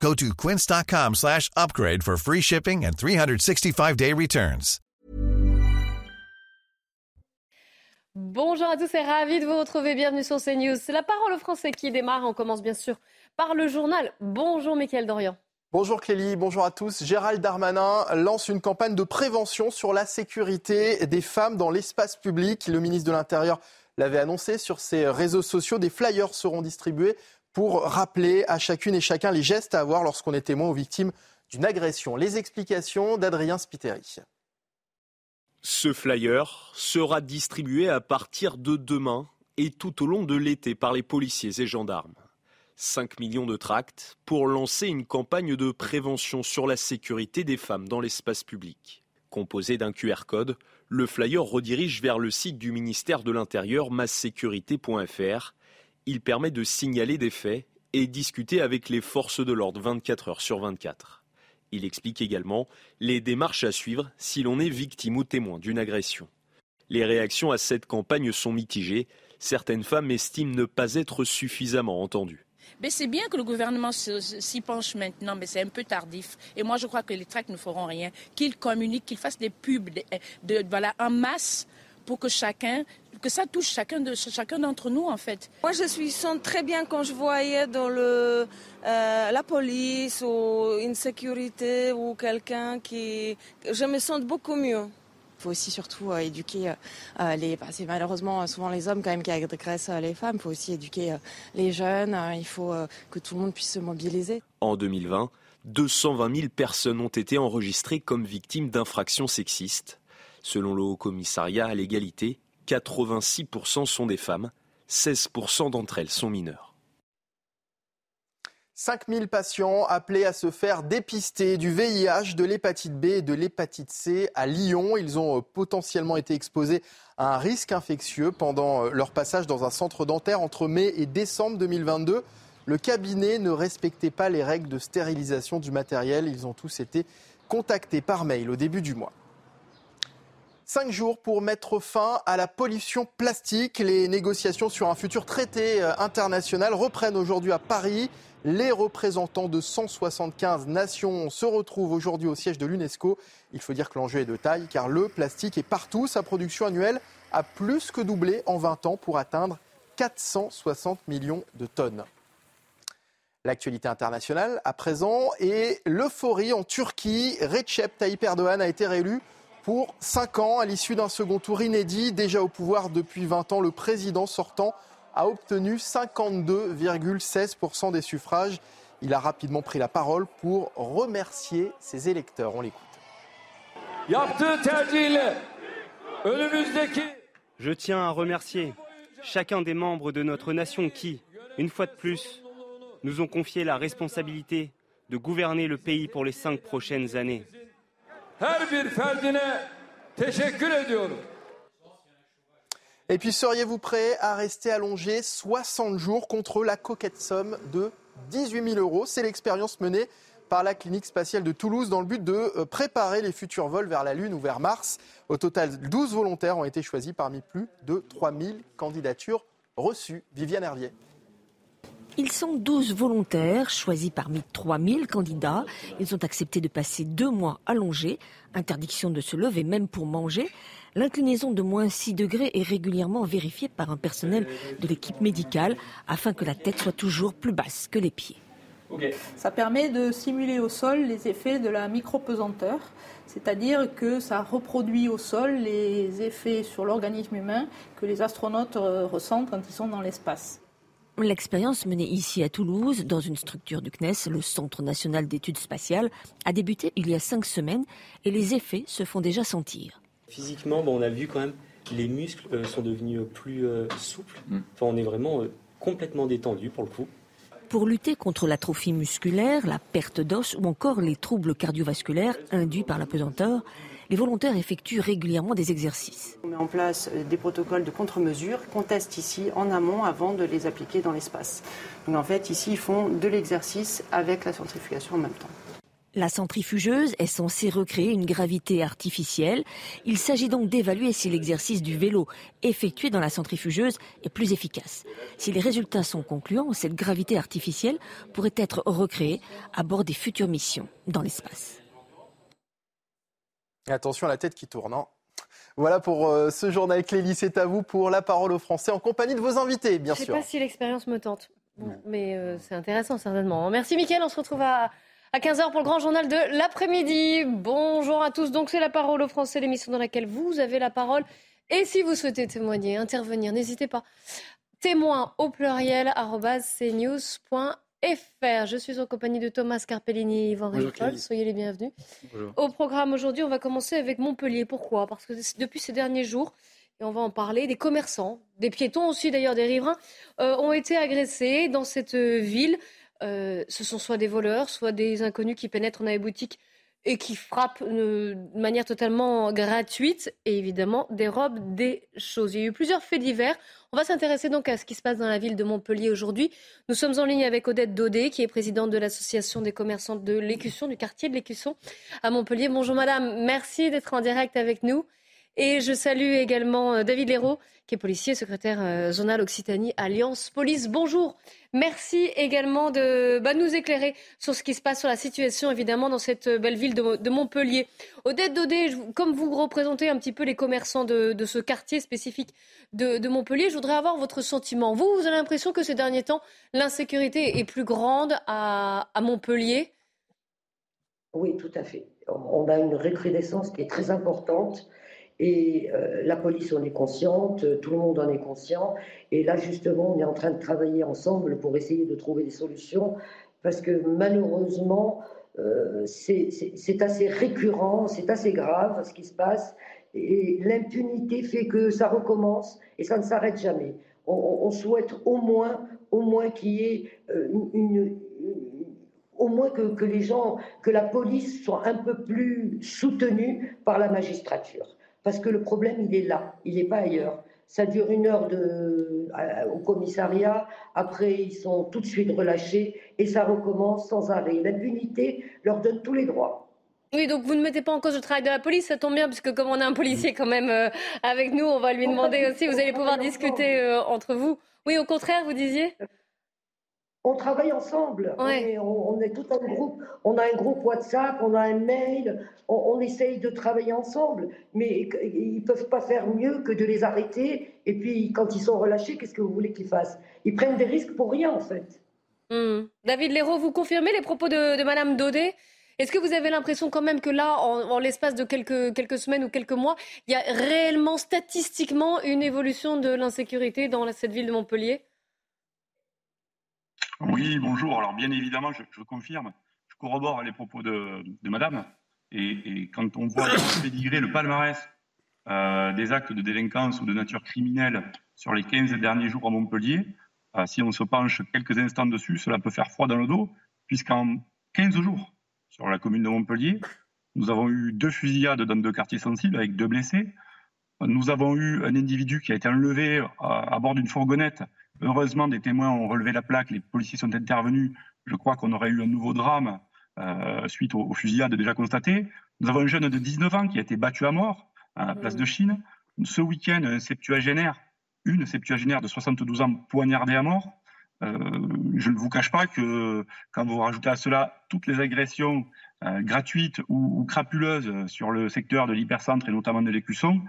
Go to quince.com slash upgrade for free shipping and 365-day returns. Bonjour à tous et ravi de vous retrouver. Bienvenue sur CNews. C'est la parole au français qui démarre. On commence bien sûr par le journal. Bonjour Mickaël Dorian. Bonjour Clélie, bonjour à tous. Gérald Darmanin lance une campagne de prévention sur la sécurité des femmes dans l'espace public. Le ministre de l'Intérieur l'avait annoncé sur ses réseaux sociaux. Des flyers seront distribués pour rappeler à chacune et chacun les gestes à avoir lorsqu'on est témoin ou victime d'une agression. Les explications d'Adrien Spiteri. Ce flyer sera distribué à partir de demain et tout au long de l'été par les policiers et gendarmes. 5 millions de tracts pour lancer une campagne de prévention sur la sécurité des femmes dans l'espace public. Composé d'un QR code, le flyer redirige vers le site du ministère de l'Intérieur massécurité.fr il permet de signaler des faits et discuter avec les forces de l'ordre 24 heures sur 24. Il explique également les démarches à suivre si l'on est victime ou témoin d'une agression. Les réactions à cette campagne sont mitigées. Certaines femmes estiment ne pas être suffisamment entendues. Mais c'est bien que le gouvernement s'y penche maintenant, mais c'est un peu tardif. Et moi, je crois que les tracts ne feront rien. Qu'ils communiquent, qu'ils fassent des pubs de, voilà, en masse pour que chacun que ça touche chacun de chacun d'entre nous en fait. Moi je suis sens très bien quand je voyais dans le euh, la police ou une sécurité ou quelqu'un qui je me sens beaucoup mieux. Il faut aussi surtout euh, éduquer euh, les. Bah, c'est malheureusement souvent les hommes quand même qui agressent les femmes. Il faut aussi éduquer les jeunes. il faut que tout le monde puisse se mobiliser. En 2020, 220 000 personnes ont été enregistrées comme victimes d'infractions sexistes. Selon le Haut Commissariat à l'égalité, 86% sont des femmes, 16% d'entre elles sont mineures. 5000 patients appelés à se faire dépister du VIH, de l'hépatite B et de l'hépatite C à Lyon. Ils ont euh, potentiellement été exposés à un risque infectieux pendant euh, leur passage dans un centre dentaire entre mai et décembre 2022. Le cabinet ne respectait pas les règles de stérilisation du matériel. Ils ont tous été contactés par mail au début du mois. Cinq jours pour mettre fin à la pollution plastique. Les négociations sur un futur traité euh, international reprennent aujourd'hui à Paris. Les représentants de 175 nations se retrouvent aujourd'hui au siège de l'UNESCO. Il faut dire que l'enjeu est de taille car le plastique est partout. Sa production annuelle a plus que doublé en 20 ans pour atteindre 460 millions de tonnes. L'actualité internationale à présent et l'euphorie en Turquie. Recep Tayyip Erdogan a été réélu pour 5 ans. À l'issue d'un second tour inédit, déjà au pouvoir depuis 20 ans, le président sortant a obtenu 52,16% des suffrages. Il a rapidement pris la parole pour remercier ses électeurs. On l'écoute. Je tiens à remercier chacun des membres de notre nation qui, une fois de plus, nous ont confié la responsabilité de gouverner le pays pour les cinq prochaines années. Et puis seriez-vous prêt à rester allongé 60 jours contre la coquette somme de 18 000 euros? C'est l'expérience menée par la clinique spatiale de Toulouse dans le but de euh, préparer les futurs vols vers la Lune ou vers Mars. Au total, 12 volontaires ont été choisis parmi plus de 3 000 candidatures reçues. Viviane Hervier. Ils sont 12 volontaires choisis parmi 3000 candidats. Ils ont accepté de passer deux mois allongés, interdiction de se lever même pour manger. L'inclinaison de moins 6 degrés est régulièrement vérifiée par un personnel de l'équipe médicale afin que la tête soit toujours plus basse que les pieds. Ça permet de simuler au sol les effets de la micropesanteur, c'est-à-dire que ça reproduit au sol les effets sur l'organisme humain que les astronautes euh, ressentent quand ils sont dans l'espace. L'expérience menée ici à Toulouse, dans une structure du CNES, le Centre national d'études spatiales, a débuté il y a cinq semaines et les effets se font déjà sentir. Physiquement, on a vu quand même les muscles euh, sont devenus plus euh, souples. Mm. Enfin, on est vraiment euh, complètement détendu pour le coup. Pour lutter contre l'atrophie musculaire, la perte d'os ou encore les troubles cardiovasculaires induits par la pesanteur, les volontaires effectuent régulièrement des exercices. On met en place euh, des protocoles de contre-mesures qu'on teste ici en amont avant de les appliquer dans l'espace. Donc en fait, ici, ils font de l'exercice avec la centrifugation en même temps. La centrifugeuse est censée recréer une gravité artificielle. Il s'agit donc d'évaluer si l'exercice du vélo effectué dans la centrifugeuse est plus efficace. Si les résultats sont concluants, cette gravité artificielle pourrait être recréée à bord des futures missions dans l'espace. Attention à la tête qui tourne. Hein. Voilà pour euh, ce journal Clélie, c'est à vous pour la parole aux Français en compagnie de vos invités, bien sûr. Je ne sais pas si l'expérience me tente, mais euh, c'est intéressant certainement. Merci Mickaël, on se retrouve à à 15h pour le grand journal de l'après-midi. Bonjour à tous. Donc c'est la parole aux Français, l'émission dans laquelle vous avez la parole. Et si vous souhaitez témoigner, intervenir, n'hésitez pas. Témoin au pluriel cnews.fr. Je suis en compagnie de Thomas Carpellini et Yvan Ricol. Soyez les bienvenus. Au programme aujourd'hui, on va commencer avec Montpellier. Pourquoi? Parce que depuis ces derniers jours, et on va en parler, des commerçants, des piétons aussi d'ailleurs, des riverains, euh, ont été agressés dans cette ville. Euh, ce sont soit des voleurs, soit des inconnus qui pénètrent dans les boutiques et qui frappent de manière totalement gratuite et évidemment dérobent des choses. Il y a eu plusieurs faits divers. On va s'intéresser donc à ce qui se passe dans la ville de Montpellier aujourd'hui. Nous sommes en ligne avec Odette Daudet, qui est présidente de l'association des commerçants de l'Écusson, du quartier de l'Écusson à Montpellier. Bonjour madame, merci d'être en direct avec nous. Et je salue également euh, David Léraud, qui est policier, secrétaire euh, zonal Occitanie Alliance Police. Bonjour. Merci également de bah, nous éclairer sur ce qui se passe, sur la situation évidemment dans cette euh, belle ville de, Montpellier. Odette Daudet, comme vous représentez un petit peu les commerçants de, ce quartier spécifique de, Montpellier, je voudrais avoir votre sentiment. Vous, vous avez l'impression que ces derniers temps, l'insécurité est plus grande à, à Montpellier? Oui, tout à fait. On a une recrudescence qui est très importante et euh, la police en est consciente, tout le monde en est conscient. Et là, justement, on est en train de travailler ensemble pour essayer de trouver des solutions, parce que malheureusement, euh, c'est assez récurrent, c'est assez grave ce qui se passe. Et l'impunité fait que ça recommence et ça ne s'arrête jamais. On, souhaite au moins, au moins qu'il y ait euh, une, au moins que, que, les gens, que la police soit un peu plus soutenue par la magistrature. Parce que le problème, il est là, il n'est pas ailleurs. Ça dure une heure de, au commissariat, après ils sont tout de suite relâchés et ça recommence sans arrêt. L'impunité leur donne tous les droits. Oui, donc vous ne mettez pas en cause le travail de la police, ça tombe bien, puisque comme on a un policier quand même euh, avec nous, on va lui demander aussi, vous allez pouvoir discuter euh, entre vous. Oui, au contraire, vous disiez? On travaille ensemble. On, est, tout un groupe. On a un groupe WhatsApp, on a un mail. On, essaye de travailler ensemble. Mais ils ne peuvent pas faire mieux que de les arrêter. Et puis, quand ils sont relâchés, qu'est-ce que vous voulez qu'ils fassent? Ils prennent des risques pour rien, en fait. Hmm. David Léraud, vous confirmez les propos de, de Madame Daudet? Est-ce que vous avez l'impression quand même que là, en, l'espace de quelques, quelques semaines ou quelques mois, il y a réellement, statistiquement, une évolution de l'insécurité dans cette ville de Montpellier? Oui, bonjour. Alors bien évidemment, je, confirme, je corrobore les propos de, Madame. Et, quand on voit pédigrer le palmarès euh, des actes de délinquance ou de nature criminelle sur les 15 derniers jours à Montpellier, euh, si on se penche quelques instants dessus, cela peut faire froid dans le dos, puisqu'en 15 jours sur la commune de Montpellier, nous avons eu deux fusillades dans deux quartiers sensibles avec deux blessés. Nous avons eu un individu qui a été enlevé à bord d'une fourgonnette Heureusement, des témoins ont relevé la plaque, les policiers sont intervenus. Je crois qu'on aurait eu un nouveau drame euh, suite aux, fusillades déjà constatées. Nous avons un jeune de 19 ans qui a été battu à mort à la place de Chine. Ce week-end, un septuagénaire, une septuagénaire de 72 ans poignardée à mort. Euh, je ne vous cache pas que quand vous rajoutez à cela toutes les agressions euh, gratuites ou, crapuleuses sur le secteur de l'hypercentre et notamment de l'écusson,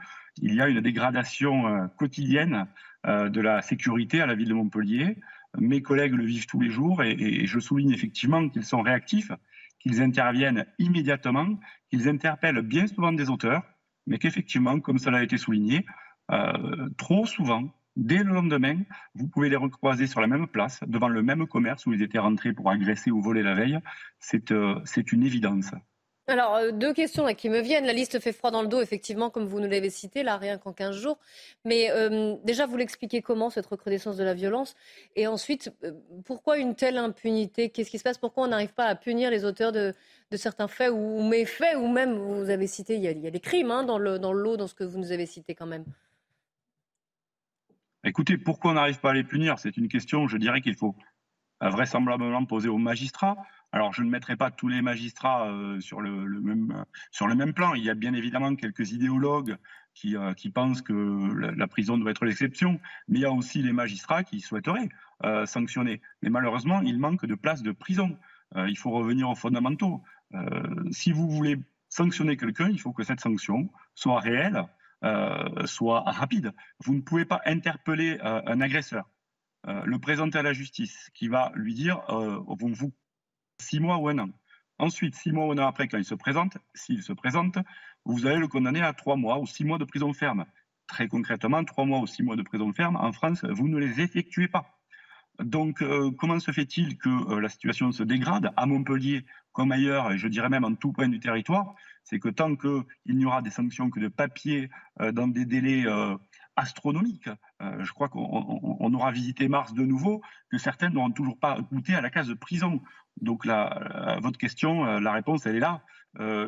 il y a une dégradation quotidienne de la sécurité à la ville de Montpellier. Mes collègues le vivent tous les jours et, je souligne effectivement qu'ils sont réactifs, qu'ils interviennent immédiatement, qu'ils interpellent bien souvent des auteurs, mais qu'effectivement, comme cela a été souligné, euh, trop souvent, dès le lendemain, vous pouvez les recroiser sur la même place, devant le même commerce où ils étaient rentrés pour agresser ou voler la veille. C'est euh, une évidence. Alors, euh, deux questions qui me viennent. La liste fait froid dans le dos, effectivement, comme vous nous l'avez cité, là, rien qu'en 15 jours. Mais euh, déjà, vous l'expliquez comment, cette recrudescence de la violence? Et ensuite, euh, pourquoi une telle impunité? Qu'est-ce qui se passe? Pourquoi on n'arrive pas à punir les auteurs de, certains faits ou méfaits Ou même, vous avez cité, il y a, des crimes hein, dans, le, dans l'eau, dans ce que vous nous avez cité quand même. Écoutez, pourquoi on n'arrive pas à les punir? C'est une question, je dirais, qu'il faut vraisemblablement poser aux magistrats. Alors, je ne mettrai pas tous les magistrats euh, sur, le, même, sur le même plan. Il y a bien évidemment quelques idéologues qui, euh, qui pensent que la, prison doit être l'exception, mais il y a aussi les magistrats qui souhaiteraient euh, sanctionner. Mais malheureusement, il manque de places de prison. il faut revenir aux fondamentaux. si vous voulez sanctionner quelqu'un, il faut que cette sanction soit réelle, soit rapide. Vous ne pouvez pas interpeller un agresseur, le présenter à la justice, qui va lui dire vous six mois ou un an. Ensuite, six mois ou un an après, quand il se présente, s'il se présente, vous allez le condamner à trois mois ou six mois de prison ferme. Très concrètement, trois mois ou six mois de prison ferme, en France, vous ne les effectuez pas. Donc, euh, comment se fait-il que euh, la situation se dégrade à Montpellier comme ailleurs, et je dirais même en tout point du territoire? C'est que tant qu'il n'y aura des sanctions que de papier euh, dans des délais astronomiques, je crois qu'on aura visité Mars de nouveau, que certains n'auront toujours pas goûté à la case de prison. Donc, la, votre question, la réponse, elle est là.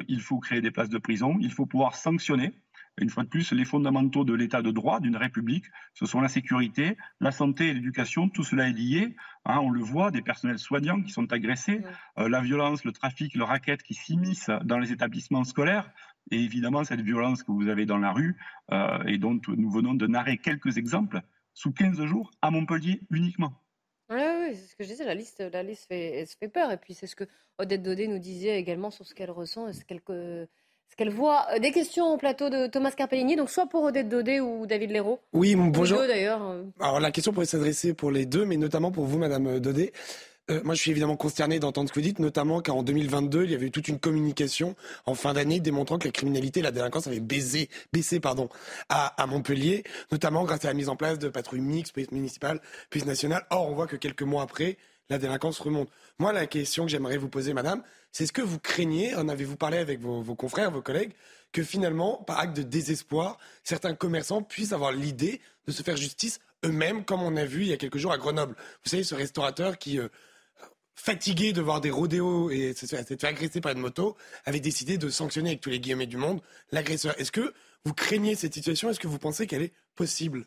Il faut créer des places de prison, il faut pouvoir sanctionner. Une fois de plus, les fondamentaux de l'état de droit d'une république, ce sont la sécurité, la santé et l'éducation. Tout cela est lié. Hein, on le voit, des personnels soignants qui sont agressés, euh, la violence, le trafic, le racket qui s'immiscent dans les établissements scolaires. Et évidemment, cette violence que vous avez dans la rue et dont nous venons de narrer quelques exemples sous 15 jours à Montpellier uniquement. Oui, oui, c'est ce que je disais, la liste, la liste fait, se fait peur. Et puis c'est ce que Odette Dodé nous disait également sur ce qu'elle ressent et ce qu'elle, ce qu'elle voit. Euh, des questions au plateau de Thomas Carpellini, donc soit pour Odette Dodé ou David Léraud. Oui, bonjour. d'ailleurs. Euh. Alors la question pourrait s'adresser pour les deux, mais notamment pour vous, Madame Dodé. Euh, moi, je suis évidemment consterné d'entendre ce que vous dites, notamment car en 2022, il y avait eu toute une communication en fin d'année démontrant que la criminalité et la délinquance avaient baissé, baissé pardon, à, Montpellier, notamment grâce à la mise en place de patrouilles mixtes, police municipale, police nationale. Or, on voit que quelques mois après, la délinquance remonte. Moi, la question que j'aimerais vous poser, madame, c'est ce que vous craignez, en avez-vous parlé avec vos, confrères, vos collègues, que finalement, par acte de désespoir, certains commerçants puissent avoir l'idée de se faire justice eux-mêmes, comme on a vu il y a quelques jours à Grenoble? Vous savez, ce restaurateur qui... Euh, fatigué de voir des rodéos et s'être fait agresser par une moto, avait décidé de sanctionner avec tous les guillemets du monde l'agresseur. Est-ce que vous craignez cette situation? Est-ce que vous pensez qu'elle est possible?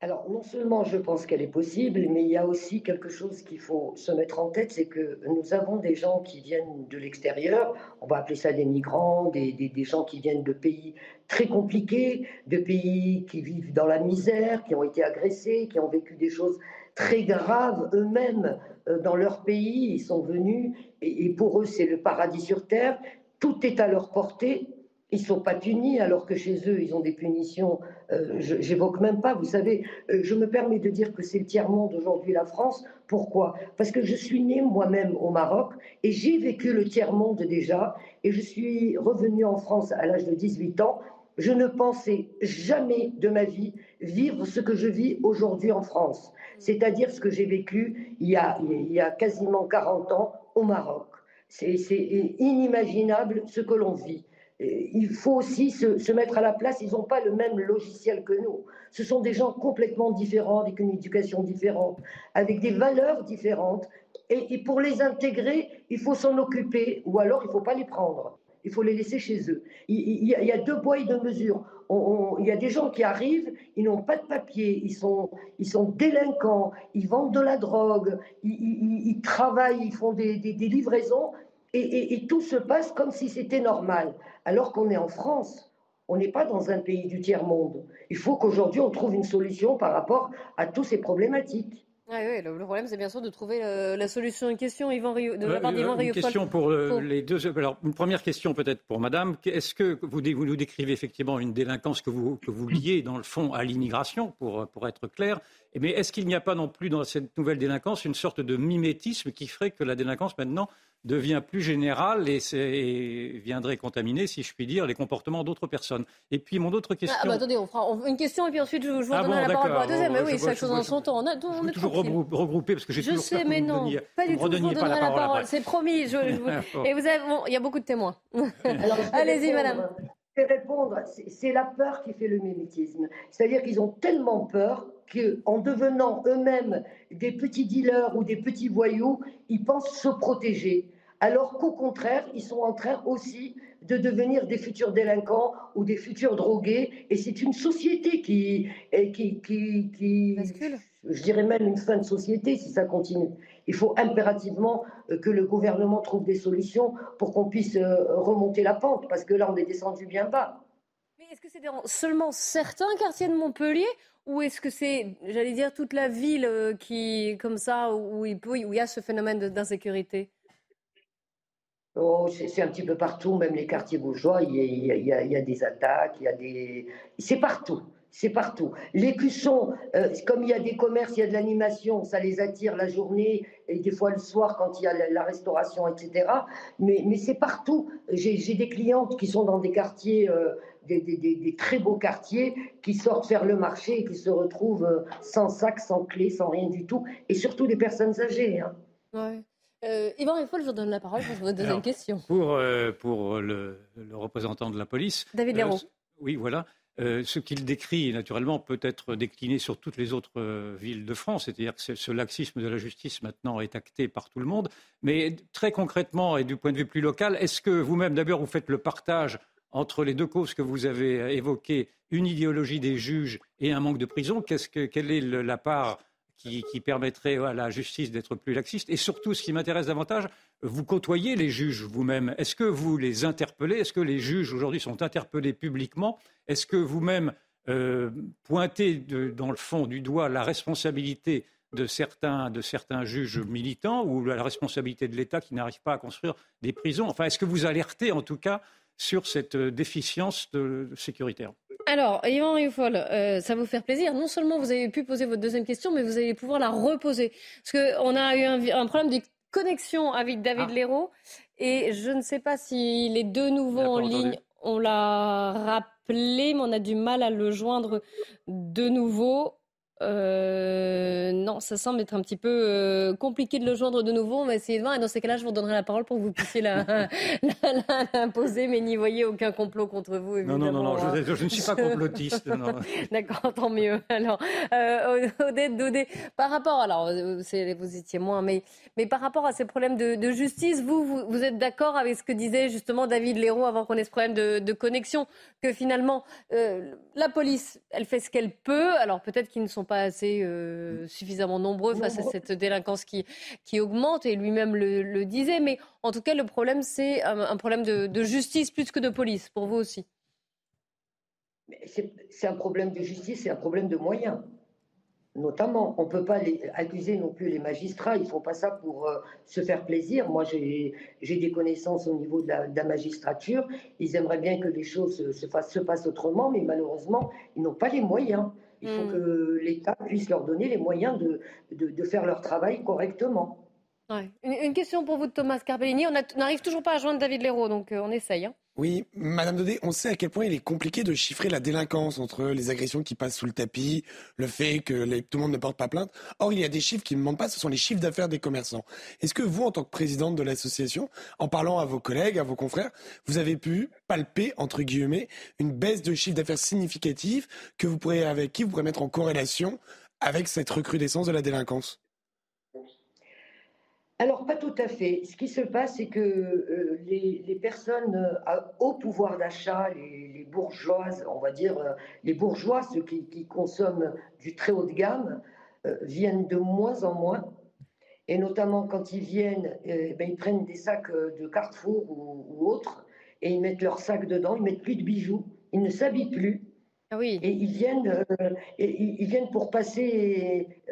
Alors, non seulement je pense qu'elle est possible, mais il y a aussi quelque chose qu'il faut se mettre en tête, c'est que nous avons des gens qui viennent de l'extérieur, on va appeler ça des migrants, des, gens qui viennent de pays très compliqués, de pays qui vivent dans la misère, qui ont été agressés, qui ont vécu des choses très graves eux-mêmes euh, dans leur pays. Ils sont venus et, pour eux, c'est le paradis sur terre. Tout est à leur portée. Ils ne sont pas punis alors que chez eux, ils ont des punitions. Euh, j'évoque même pas, vous savez, euh, je me permets de dire que c'est le tiers-monde aujourd'hui, la France. Pourquoi? Parce que je suis née moi-même au Maroc et j'ai vécu le tiers-monde déjà. Et je suis revenue en France à l'âge de 18 ans. Je ne pensais jamais de ma vie vivre ce que je vis aujourd'hui en France c'est-à-dire ce que j'ai vécu il y a quasiment 40 ans au Maroc. C'est inimaginable ce que l'on vit. Il faut aussi se, mettre à la place, ils n'ont pas le même logiciel que nous. Ce sont des gens complètement différents, avec une éducation différente, avec des valeurs différentes. Et, pour les intégrer, il faut s'en occuper, ou alors il ne faut pas les prendre. Il faut les laisser chez eux. Il, y, a, deux poids et deux mesures il y a des gens qui arrivent, ils n'ont pas de papier, ils sont, ils sont délinquants, ils vendent de la drogue, ils, travaillent, ils font des, livraisons, et, tout se passe comme si c'était normal, alors qu'on est en France. On n'est pas dans un pays du tiers-monde. Il faut qu'aujourd'hui, on trouve une solution par rapport à toutes ces problématiques. Ah oui, le, problème, c'est bien sûr de trouver euh, la solution à une question, Yvan Rio, de la part d'Yvan Une question pour, euh, les deux. Alors, une première question peut-être pour Madame. Est-ce que vous, vous, nous décrivez effectivement une délinquance que vous, que vous liez, dans le fond, à l'immigration, pour, pour être clair? Mais est-ce qu'il n'y a pas non plus dans cette nouvelle délinquance une sorte de mimétisme qui ferait que la délinquance, maintenant, devient plus général et, et, viendrait contaminer, si je puis dire, les comportements d'autres personnes. Et puis mon autre question. Ah, bah, attendez, on fera une question et puis ensuite je, vous ah donnerai la parole pour la deuxième. mais oui, chaque chose en son temps. On, a, on je est toujours regrouper parce que j'ai toujours sais, mais non, pas du tout. Vous donnerai la, parole. C'est promis. et vous avez, il y a beaucoup de témoins. Allez-y, madame. Je vais répondre. C'est la peur qui fait le mimétisme. C'est-à-dire qu'ils ont tellement peur qu'en devenant eux-mêmes des petits dealers ou des petits voyous, ils pensent se protéger. Alors qu'au contraire, ils sont en train aussi de devenir des futurs délinquants ou des futurs drogués. Et c'est une société qui, qui, qui, qui je dirais même une fin de société si ça continue. Il faut impérativement euh, que le gouvernement trouve des solutions pour qu'on puisse euh, remonter la pente, parce que là, on est descendu bien bas. Est-ce que c'est seulement certains quartiers de Montpellier ou est-ce que c'est, j'allais dire, toute la ville euh, qui, comme ça, où il, peut, où il y a ce phénomène d'insécurité? Oh, c'est un petit peu partout, même les quartiers bourgeois, il y, a, il, y a, des attaques, il y a des... C'est partout, c'est partout. Les cuissons, euh, comme il y a des commerces, il y a de l'animation, ça les attire la journée et des fois le soir quand il y a la, restauration, etc. Mais, mais c'est partout. J'ai des clientes qui sont dans des quartiers... Euh, des, très beaux quartiers qui sortent faire le marché et qui se retrouvent euh, sans sac, sans clé, sans rien du tout, et surtout des personnes âgées. Hein. Ouais. Euh, Yvan je vous donne la parole pour votre deuxième question. Pour, euh, pour le, représentant de la police. David. Euh, oui, voilà. Ce qu'il décrit, naturellement, peut être décliné sur toutes les autres villes de France. C'est-à-dire que ce laxisme de la justice, maintenant, est acté par tout le monde. Mais très concrètement et du point de vue plus local, est-ce que vous-même, d'abord, vous faites le partage entre les deux causes que vous avez évoquées, une idéologie des juges et un manque de prison, quelle est la part qui, permettrait à la justice d'être plus laxiste. Et surtout, ce qui m'intéresse davantage, vous côtoyez les juges vous-même. Est-ce que vous les interpellez? Est-ce que les juges aujourd'hui sont interpellés publiquement? Est-ce que vous-même euh, pointez dans le fond du doigt la responsabilité de certains, de certains juges militants ou la responsabilité de l'État qui n'arrive pas à construire des prisons? Enfin, est-ce que vous alertez en tout cas sur cette euh, déficience de, sécuritaire. Alors, Yvan Rioufol, euh, ça va vous faire plaisir. Non seulement vous avez pu poser votre deuxième question, mais vous allez pouvoir la reposer. Parce qu'on a eu un, problème de connexion avec David ah. Léraud. Et je ne sais pas si les deux nouveaux en ligne, on l'a rappelé, mais on a du mal à le joindre de nouveau. Euh, non, ça semble être un petit peu euh, compliqué de le joindre de nouveau. On va essayer de voir. Et dans ces cas-là, je vous donnerai la parole pour que vous puissiez l'imposer. Mais n'y voyez aucun complot contre vous, évidemment. Non, non, non, non je, ne suis pas complotiste. D'accord, tant mieux. Alors, euh, Odette Dodé, par rapport, alors, vous étiez moins, mais, mais par rapport à ces problèmes de, justice, vous, vous, êtes d'accord avec ce que disait justement David Léraud avant qu'on ait ce problème de, de connexion, que finalement, la police, elle fait ce qu'elle peut. Alors, peut-être qu'ils ne sont pas assez euh, mm. suffisamment nombreux face à cette délinquance qui, qui augmente, et lui-même le, disait. Mais en tout cas, le problème, c'est un, problème de, justice plus que de police, pour vous aussi. C'est un problème de justice, c'est un problème de moyens notamment. On ne peut pas les, accuser non plus les magistrats, ils ne font pas ça pour euh, se faire plaisir. Moi, j'ai des connaissances au niveau de la, magistrature, ils aimeraient bien que les choses se, fassent, se passent autrement, mais malheureusement, ils n'ont pas les moyens. Il faut mm. que l'État puisse leur donner les moyens de, de, faire leur travail correctement. Une, question pour vous, Thomas Carpellini. On n'arrive toujours pas à joindre David Léraud, donc euh, on essaye. Hein. Oui, Madame Dodé, on sait à quel point il est compliqué de chiffrer la délinquance entre les agressions qui passent sous le tapis, le fait que tout le monde ne porte pas plainte. Or, il y a des chiffres qui ne mentent pas, ce sont les chiffres d'affaires des commerçants. Est-ce que vous, en tant que présidente de l'association, en parlant à vos collègues, à vos confrères, vous avez pu palper, entre guillemets, une baisse de chiffre d'affaires significative que vous pourrez, avec qui vous pourrez mettre en corrélation avec cette recrudescence de la délinquance? Alors, pas tout à fait. Ce qui se passe, c'est que euh, les, personnes euh, au pouvoir d'achat, les, bourgeoises, on va dire euh, les bourgeois, ceux qui, consomment du très haut de gamme, viennent de moins en moins. Et notamment quand ils viennent, ben, ils prennent des sacs de Carrefour ou, autres, et ils mettent leurs sacs dedans, ils mettent plus de bijoux, ils ne s'habillent plus. Ah oui. Et ils viennent, et, ils viennent pour passer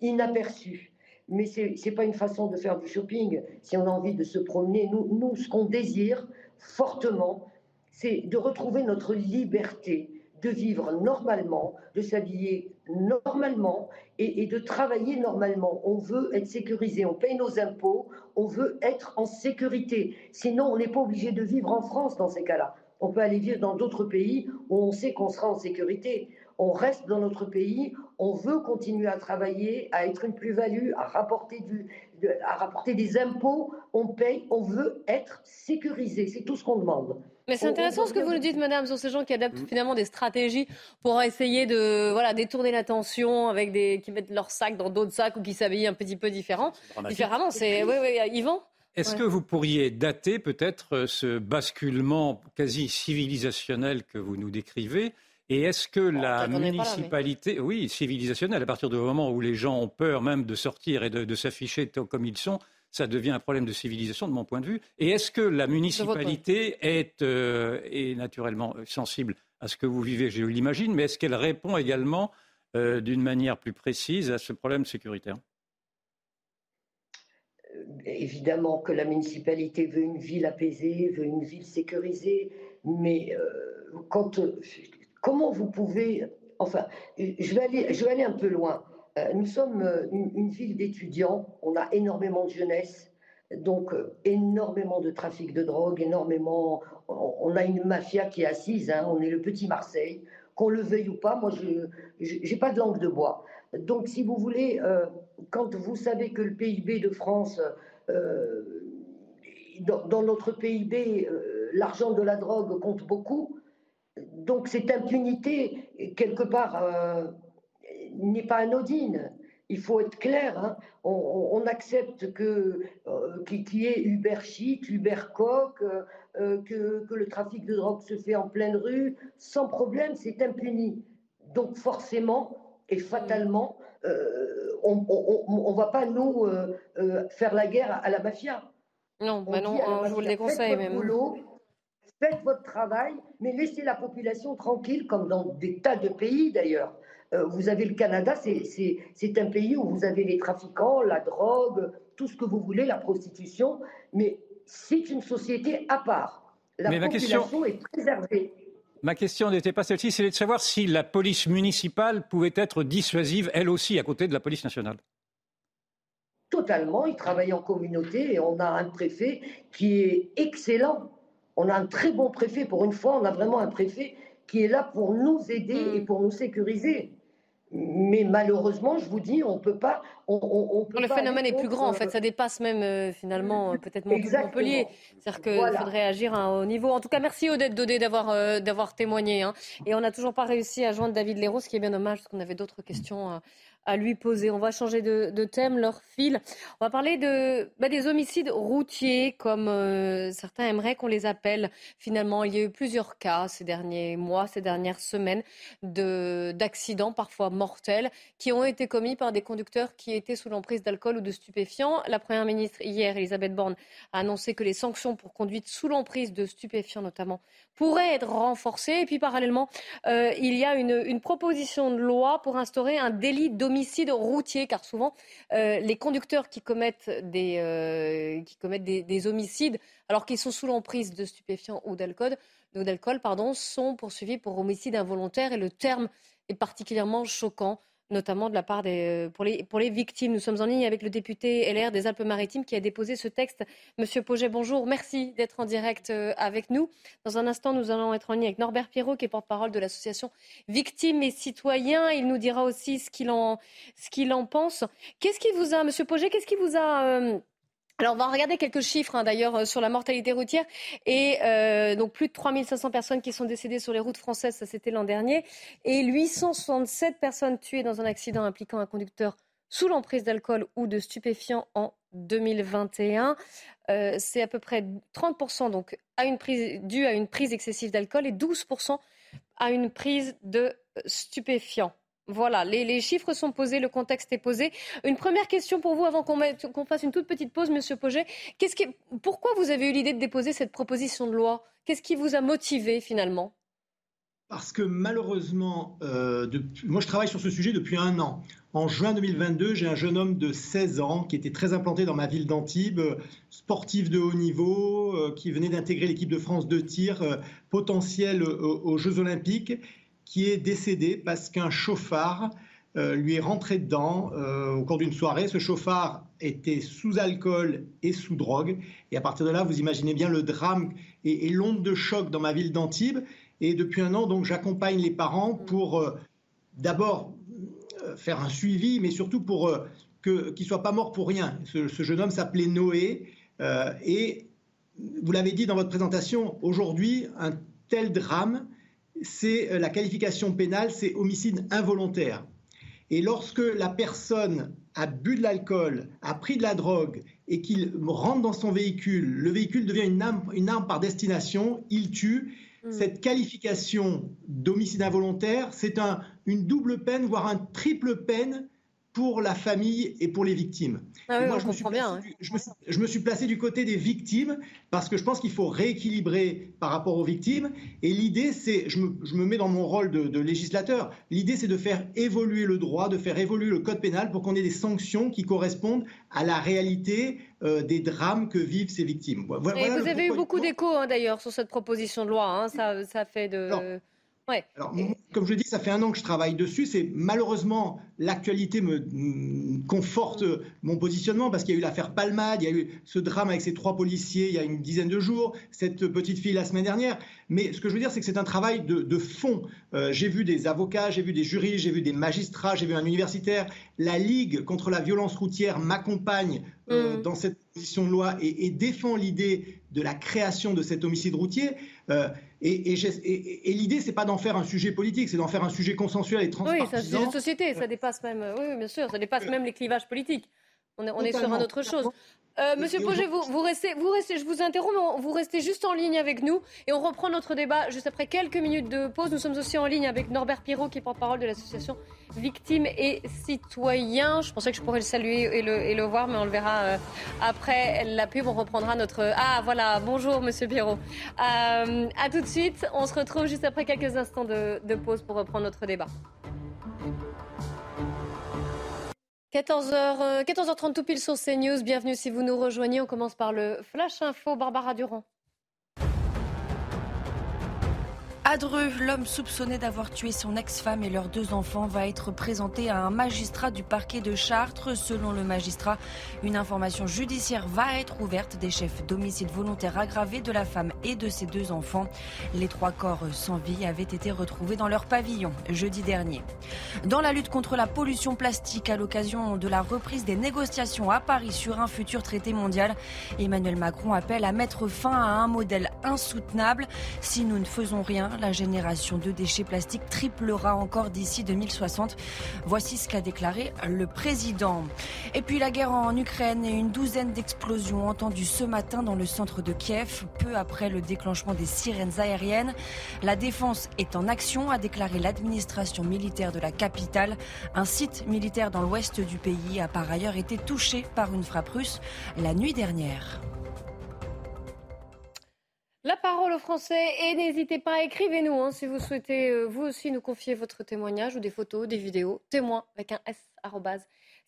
inaperçus mais ce n'est pas une façon de faire du shopping. Si on a envie de se promener, nous, nous ce qu'on désire fortement, c'est de retrouver notre liberté, de vivre normalement, de s'habiller normalement et, de travailler normalement. On veut être sécurisé, on paye nos impôts, on veut être en sécurité. Sinon, on n'est pas obligé de vivre en France dans ces cas-là. On peut aller vivre dans d'autres pays où on sait qu'on sera en sécurité. On reste dans notre pays, on veut continuer à travailler, à être une plus-value, à rapporter, du, à rapporter des impôts, on paye, on veut être sécurisé. C'est tout ce qu'on demande. Mais c'est intéressant ce que vous nous dites, madame, sur ces gens qui adaptent mm. finalement des stratégies pour essayer de voilà, détourner l'attention avec des qui mettent leurs sacs dans d'autres sacs ou qui s'habillent un petit peu différent, différemment. C'est oui, oui, Yvan? Est-ce que vous pourriez dater peut-être euh, ce basculement quasi civilisationnel que vous nous décrivez? Et est-ce que la municipalité, oui, civilisationnelle, à partir du moment où les gens ont peur même de sortir et de, s'afficher comme ils sont, ça devient un problème de civilisation de mon point de vue? Et est-ce que la municipalité est, euh, est, naturellement sensible à ce que vous vivez, je l'imagine, mais est-ce qu'elle répond également euh, d'une manière plus précise à ce problème sécuritaire? Évidemment que la municipalité veut une ville apaisée, veut une ville sécurisée, mais quand Comment vous pouvez... Enfin, je vais aller, je vais aller un peu loin. Euh, nous sommes euh, une, ville d'étudiants, on a énormément de jeunesse, donc euh, énormément de trafic de drogue, énormément... On, a une mafia qui est assise, hein, on est le petit Marseille, qu'on le veuille ou pas, moi je n'ai pas de langue de bois. Donc si vous voulez, quand vous savez que le PIB de France, dans, dans, notre PIB, l'argent de la drogue compte beaucoup, donc cette impunité, quelque part, euh, n'est pas anodine. Il faut être clair. Hein. On, accepte que euh, qu'il y ait Uber Chic, Uber Coq, euh, que, le trafic de drogue se fait en pleine rue, sans problème, c'est impuni. Donc forcément et fatalement, on ne va pas nous faire la guerre à, la mafia. Non, bah non, je vous le déconseille même faites votre travail, mais laissez la population tranquille, comme dans des tas de pays d'ailleurs. Euh, vous avez le Canada, c'est un pays où vous avez les trafiquants, la drogue, tout ce que vous voulez, la prostitution, mais c'est une société à part. La population est préservée. Ma question n'était pas celle-ci, c'est de savoir si la police municipale pouvait être dissuasive, elle aussi, à côté de la police nationale. Totalement, ils travaillent en communauté et on a un préfet qui est excellent on a un très bon préfet. Pour une fois, on a vraiment un préfet qui est là pour nous aider mm. et pour nous sécuriser. Mais malheureusement, je vous dis, on ne peut pas. On, le phénomène est plus grand, en fait. Ça dépasse même euh, finalement peut-être Montpellier. C'est-à-dire qu'il faudrait agir à un haut niveau. En tout cas, merci Odette Dodé d'avoir euh, d'avoir témoigné. Hein. Et on n'a toujours pas réussi à joindre David Léraud, ce qui est bien dommage, parce qu'on avait d'autres questions. Euh, à lui poser. On va changer de, thème, leur fil. On va parler de, bah, des homicides routiers, comme euh, certains aimeraient qu'on les appelle. Finalement, il y a eu plusieurs cas ces derniers mois, ces dernières semaines, d'accidents parfois mortels qui ont été commis par des conducteurs qui étaient sous l'emprise d'alcool ou de stupéfiants. La Première ministre, hier, Elisabeth Borne, a annoncé que les sanctions pour conduite sous l'emprise de stupéfiants, notamment, pourraient être renforcées. Et puis, parallèlement, euh, il y a une, une proposition de loi pour instaurer un délit d'homicide homicides routiers, car souvent euh, les conducteurs qui commettent des, euh, des, homicides, alors qu'ils sont sous l'emprise de stupéfiants ou d'alcool, d'alcool, pardon, sont poursuivis pour homicide involontaire. Et le terme est particulièrement choquant notamment de la part des, euh, pour, les, pour les victimes. Nous sommes en ligne avec le député LR des Alpes-Maritimes qui a déposé ce texte. Monsieur Poget, bonjour. Merci d'être en direct euh, avec nous. Dans un instant, nous allons être en ligne avec Norbert Pirot, qui est porte-parole de l'association Victimes et Citoyens. Il nous dira aussi ce qu'il en, en pense. Qu'est-ce qui vous a, Monsieur Poget, qu'est-ce qui vous a... Euh, alors, on va regarder quelques chiffres hein, d'ailleurs euh, sur la mortalité routière. Et euh, donc, plus de 3500 personnes qui sont décédées sur les routes françaises, ça c'était l'an dernier. Et 867 personnes tuées dans un accident impliquant un conducteur sous l'emprise d'alcool ou de stupéfiants en 2021. Euh, c'est à peu près 30% donc, dû à une prise excessive d'alcool et 12% à une prise de stupéfiants. Voilà, les, chiffres sont posés, le contexte est posé. Une première question pour vous avant qu'on fasse une toute petite pause, Monsieur Poget. pourquoi vous avez eu l'idée de déposer cette proposition de loi? Qu'est-ce qui vous a motivé finalement? Parce que malheureusement, euh, moi je travaille sur ce sujet depuis un an. En juin 2022, j'ai un jeune homme de 16 ans qui était très implanté dans ma ville d'Antibes, sportif de haut niveau, euh, qui venait d'intégrer l'équipe de France de tir, euh, potentiel aux Jeux olympiques qui est décédé parce qu'un chauffard euh, lui est rentré dedans euh, au cours d'une soirée. Ce chauffard était sous alcool et sous drogue. Et à partir de là, vous imaginez bien le drame et, l'onde de choc dans ma ville d'Antibes. Et depuis un an, donc, j'accompagne les parents pour euh, d'abord faire un suivi, mais surtout pour qu'il ne soit pas mort pour rien. Ce jeune homme s'appelait Noé. et vous l'avez dit dans votre présentation, aujourd'hui, un tel drame, c'est la qualification pénale, c'est homicide involontaire. Et lorsque la personne a bu de l'alcool, a pris de la drogue et qu'il rentre dans son véhicule, le véhicule devient une arme, par destination, il tue. Mm. Cette qualification d'homicide involontaire, c'est une double peine, voire un triple peine pour la famille et pour les victimes. Ah moi, je, me suis bien, je, me suis, placé du côté des victimes parce que je pense qu'il faut rééquilibrer par rapport aux victimes. Et l'idée, c'est, je me, mets dans mon rôle de, législateur, l'idée, c'est de faire évoluer le droit, de faire évoluer le code pénal pour qu'on ait des sanctions qui correspondent à la réalité euh, des drames que vivent ces victimes. Voilà, et vous avez eu beaucoup d'échos hein, d'ailleurs sur cette proposition de loi. Hein. ça, ça fait de... Alors, comme je dis, ça fait un an que je travaille dessus. C'est malheureusement l'actualité me conforte mon positionnement parce qu'il y a eu l'affaire Palmade, il y a eu ce drame avec ces trois policiers il y a une dizaine de jours, cette petite fille la semaine dernière. Mais ce que je veux dire, c'est que c'est un travail de, fond. Euh, j'ai vu des avocats, j'ai vu des juristes, j'ai vu des magistrats, j'ai vu un universitaire. La Ligue contre la violence routière m'accompagne euh, mm. dans cette position de loi et, défend l'idée de la création de cet homicide routier. Euh, et, et, l'idée, c'est pas d'en faire un sujet politique, c'est d'en faire un sujet consensuel et transparent. Oui, c'est une société, ça dépasse même, oui, bien sûr, ça dépasse même les clivages politiques. On est, on est sur une autre chose. Euh, Monsieur Poget, vous, vous, restez, vous restez, je vous interromps, mais vous restez juste en ligne avec nous et on reprend notre débat juste après quelques minutes de pause. Nous sommes aussi en ligne avec Norbert Pirot, qui est porte-parole de l'association Victimes et Citoyens. Je pensais que je pourrais le saluer et le, et le voir, mais on le verra euh, après la pub. On reprendra notre. Ah, voilà, bonjour Monsieur Pirot. Euh, à tout de suite. On se retrouve juste après quelques instants de, de pause pour reprendre notre débat. 14h, 14h30 euh, tout pile sur CNews. Bienvenue si vous nous rejoignez. On commence par le Flash Info. Barbara Durand. L'homme soupçonné d'avoir tué son ex-femme et leurs deux enfants, va être présenté à un magistrat du parquet de Chartres. Selon le magistrat, une information judiciaire va être ouverte des chefs d'homicide volontaire aggravé de la femme et de ses deux enfants. Les trois corps sans vie avaient été retrouvés dans leur pavillon jeudi dernier. Dans la lutte contre la pollution plastique à l'occasion de la reprise des négociations à Paris sur un futur traité mondial, Emmanuel Macron appelle à mettre fin à un modèle insoutenable. Si nous ne faisons rien, la génération de déchets plastiques triplera encore d'ici 2060. Voici ce qu'a déclaré le président. Et puis la guerre en Ukraine et une douzaine d'explosions entendues ce matin dans le centre de Kiev, peu après le déclenchement des sirènes aériennes. La défense est en action, a déclaré l'administration militaire de la capitale. Un site militaire dans l'ouest du pays a par ailleurs été touché par une frappe russe la nuit dernière. La parole aux Français et n'hésitez pas, écrivez-nous hein, si vous souhaitez euh, vous aussi nous confier votre témoignage ou des photos, des vidéos, témoins avec un S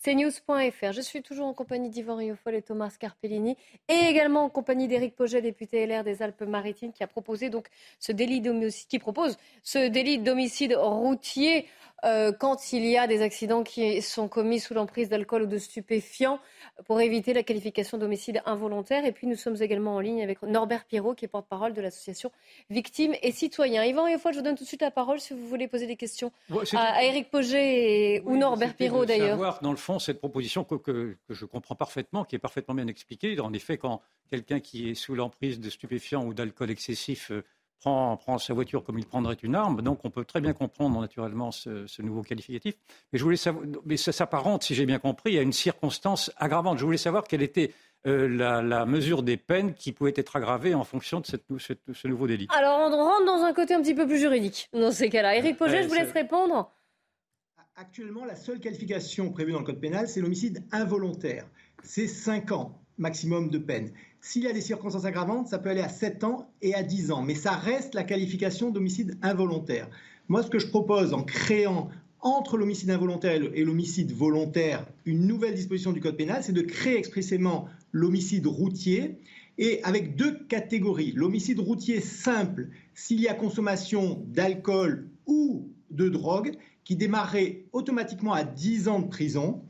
cnews.fr. Je suis toujours en compagnie d'Yvan Riofol et Thomas Scarpellini et également en compagnie d'Éric Poget, député LR des Alpes-Maritimes, qui a proposé donc ce délit d'homicide, qui propose ce délit d'homicide routier euh, quand il y a des accidents qui sont commis sous l'emprise d'alcool ou de stupéfiants pour éviter la qualification d'homicide involontaire. Et puis nous sommes également en ligne avec Norbert Pirot, qui est porte-parole de l'association Victimes et Citoyens. Yvan Riofol, je vous donne tout de suite la parole si vous voulez poser des questions à, Éric Poget ou Norbert Pirot d'ailleurs. Dans le fond, cette proposition que, que, je comprends parfaitement, qui est parfaitement bien expliquée. En effet, quand quelqu'un qui est sous l'emprise de stupéfiants ou d'alcool excessif prend, sa voiture comme il prendrait une arme. Donc on peut très bien comprendre naturellement ce, nouveau qualificatif. Mais je voulais savoir, mais ça s'apparente, si j'ai bien compris, à une circonstance aggravante. Je voulais savoir quelle était euh, la, mesure des peines qui pouvaient être aggravées en fonction de cette, ce nouveau délit. Alors on rentre dans un côté un petit peu plus juridique dans ces cas-là. Éric Poget, je vous laisse répondre. Actuellement, la seule qualification prévue dans le Code pénal, c'est l'homicide involontaire. C'est 5 ans maximum de peine. S'il y a des circonstances aggravantes, ça peut aller à 7 ans et à 10 ans, mais ça reste la qualification d'homicide involontaire. Moi, ce que je propose en créant entre l'homicide involontaire et l'homicide volontaire une nouvelle disposition du Code pénal, c'est de créer expressément l'homicide routier et avec deux catégories. L'homicide routier simple, s'il y a consommation d'alcool ou de drogue, qui démarrait automatiquement à 10 ans de prison,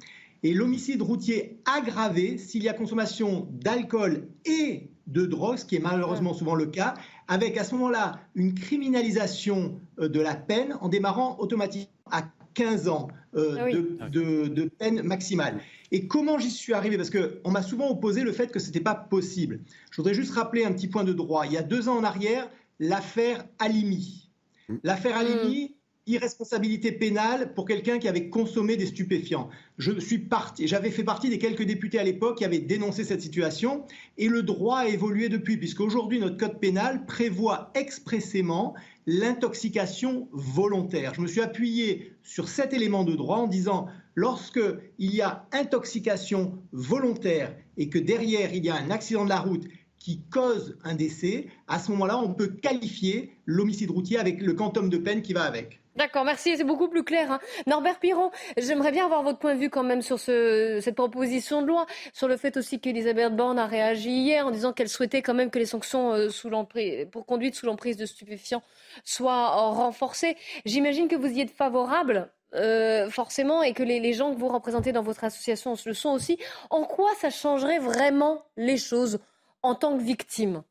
et l'homicide routier aggravé s'il y a consommation d'alcool et de drogue, ce qui est malheureusement souvent le cas, avec à ce moment-là une criminalisation euh, de la peine en démarrant automatiquement à 15 ans euh, ah de, de, peine maximale. Et comment j'y suis arrivé? Parce qu'on m'a souvent opposé le fait que ce n'était pas possible. Je voudrais juste rappeler un petit point de droit. Il y a deux ans en arrière, l'affaire Alimi. Mmh. L'affaire Alimi, irresponsabilité pénale pour quelqu'un qui avait consommé des stupéfiants. Je suis parti, j'avais fait partie des quelques députés à l'époque qui avaient dénoncé cette situation et le droit a évolué depuis puisqu'aujourd'hui notre code pénal prévoit expressément l'intoxication volontaire. Je me suis appuyé sur cet élément de droit en disant lorsque il y a intoxication volontaire et que derrière il y a un accident de la route qui cause un décès, à ce moment-là, on peut qualifier l'homicide routier avec le quantum de peine qui va avec. D'accord, merci, c'est beaucoup plus clair. Hein. Norbert Piron, j'aimerais bien avoir votre point de vue quand même sur ce, cette proposition de loi, sur le fait aussi qu'Elisabeth Borne a réagi hier en disant qu'elle souhaitait quand même que les sanctions euh, pour conduite sous l'emprise de stupéfiants soient renforcées. J'imagine que vous y êtes favorable. Euh, forcément, et que les, les, gens que vous représentez dans votre association le sont aussi. En quoi ça changerait vraiment les choses en tant que victime?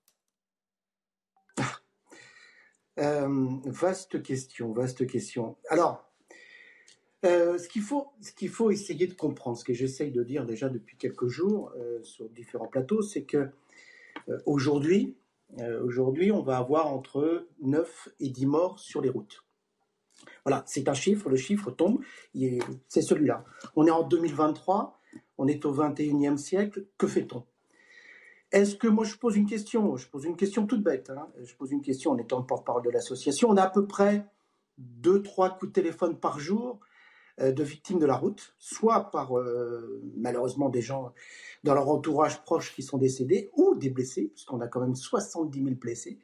Euh, vaste question, vaste question. Alors, euh, ce qu'il faut, ce faut essayer de comprendre, ce que j'essaye de dire déjà depuis quelques jours euh, sur différents plateaux, c'est que aujourd'hui, aujourd'hui, on va avoir entre 9 et 10 morts sur les routes. Voilà, c'est un chiffre, le chiffre tombe, c'est celui-là. On est en 2023, on est au 21e siècle, que fait-on? Est-ce que moi je pose une question? Je pose une question toute bête. Hein. je pose une question en étant porte-parole de l'association. On a à peu près deux, trois coups de téléphone par jour euh, de victimes de la route, soit par euh, malheureusement des gens dans leur entourage proche qui sont décédés, ou des blessés, puisqu'on a quand même 70 000 blessés,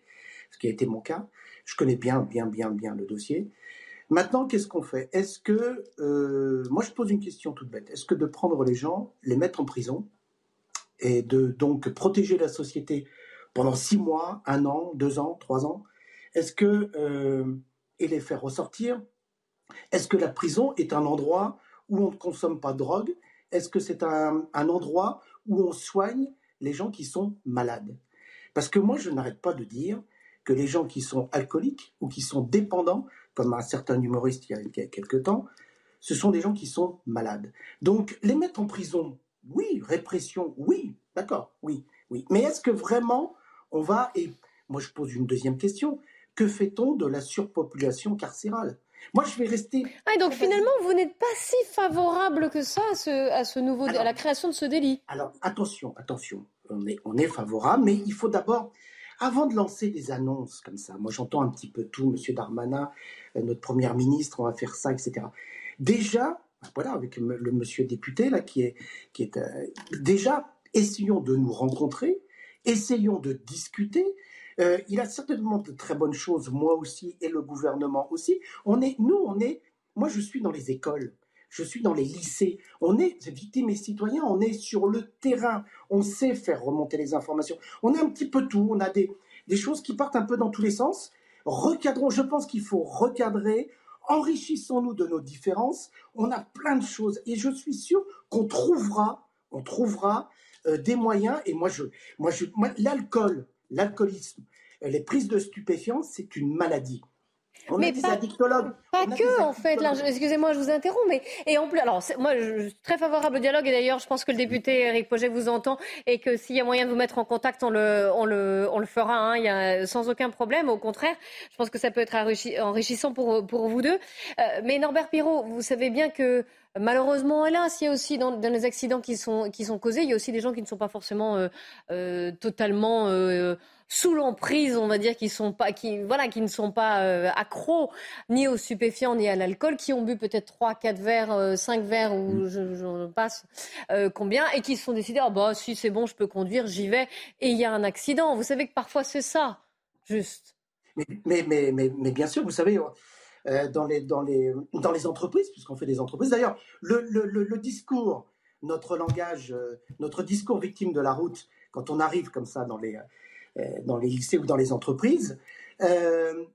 ce qui a été mon cas. Je connais bien, bien, bien, bien le dossier. Maintenant, qu'est-ce qu'on fait? Est-ce que, euh, moi je pose une question toute bête, est-ce que de prendre les gens, les mettre en prison, et de donc protéger la société pendant six mois, un an, deux ans, trois ans. Est-ce que euh, et les faire ressortir? Est-ce que la prison est un endroit où on ne consomme pas de drogue? Est-ce que c'est un, endroit où on soigne les gens qui sont malades? Parce que moi, je n'arrête pas de dire que les gens qui sont alcooliques ou qui sont dépendants, comme un certain humoriste il y a, il y a quelques temps, ce sont des gens qui sont malades. Donc, les mettre en prison oui, répression, oui, d'accord, oui, oui. Mais est-ce que vraiment on va, et moi je pose une deuxième question, que fait-on de la surpopulation carcérale? Moi, je vais rester. Ah, donc finalement, vous n'êtes pas si favorable que ça à ce, à ce nouveau, à la création de ce délit. Alors, attention, attention. On est, on est favorable, mais il faut d'abord, avant de lancer des annonces comme ça, moi j'entends un petit peu tout, Monsieur Darmanin, euh, notre première ministre, on va faire ça, etc. Déjà, voilà, avec le monsieur député là qui est, qui est euh, déjà essayons de nous rencontrer, essayons de discuter. Euh, il a certainement de très bonnes choses, moi aussi et le gouvernement aussi. On est, nous, on est, moi je suis dans les écoles, je suis dans les lycées. On est victimes et citoyens, on est sur le terrain, on sait faire remonter les informations. On a un petit peu tout, on a des, des choses qui partent un peu dans tous les sens. Recadrons, je pense qu'il faut recadrer, enrichissons-nous de nos différences. On a plein de choses et je suis sûr qu'on trouvera, on trouvera euh, des moyens. Et moi, je, moi, je, l'alcool, l'alcoolisme, euh, les prises de stupéfiants, c'est une maladie. On mais pas, Pas que, en fait. Excusez-moi, je vous interromps, mais et en plus, alors moi, je suis très favorable au dialogue et d'ailleurs, je pense que le député Eric Poget vous entend et que s'il y a moyen de vous mettre en contact, on le, on le, on le fera. Hein, il y a sans aucun problème. Au contraire, je pense que ça peut être enrichissant pour pour vous deux. Euh, mais Norbert Pirot, vous savez bien que Malheureusement, hélas, il y a aussi dans, les accidents qui sont, qui sont causés, il y a aussi des gens qui ne sont pas forcément euh, euh, totalement euh, sous l'emprise, on va dire, qui sont pas, qui voilà, qui ne sont pas accros ni aux stupéfiants ni à l'alcool, qui ont bu peut-être 3, 4 verres, 5 verres ou mm. je, passe combien, et qui se sont décidés, ah bah si c'est bon, je peux conduire, j'y vais, et il y a un accident. Vous savez que parfois c'est ça, juste. Mais, mais, mais, mais, bien sûr, vous savez, euh, dans, les, dans, les, dans les entreprises, puisqu'on fait des entreprises. D'ailleurs, le, le, le, discours, notre langage, euh, notre discours victime de la route, quand on arrive comme ça dans les, euh, dans les lycées ou dans les entreprises, Euh,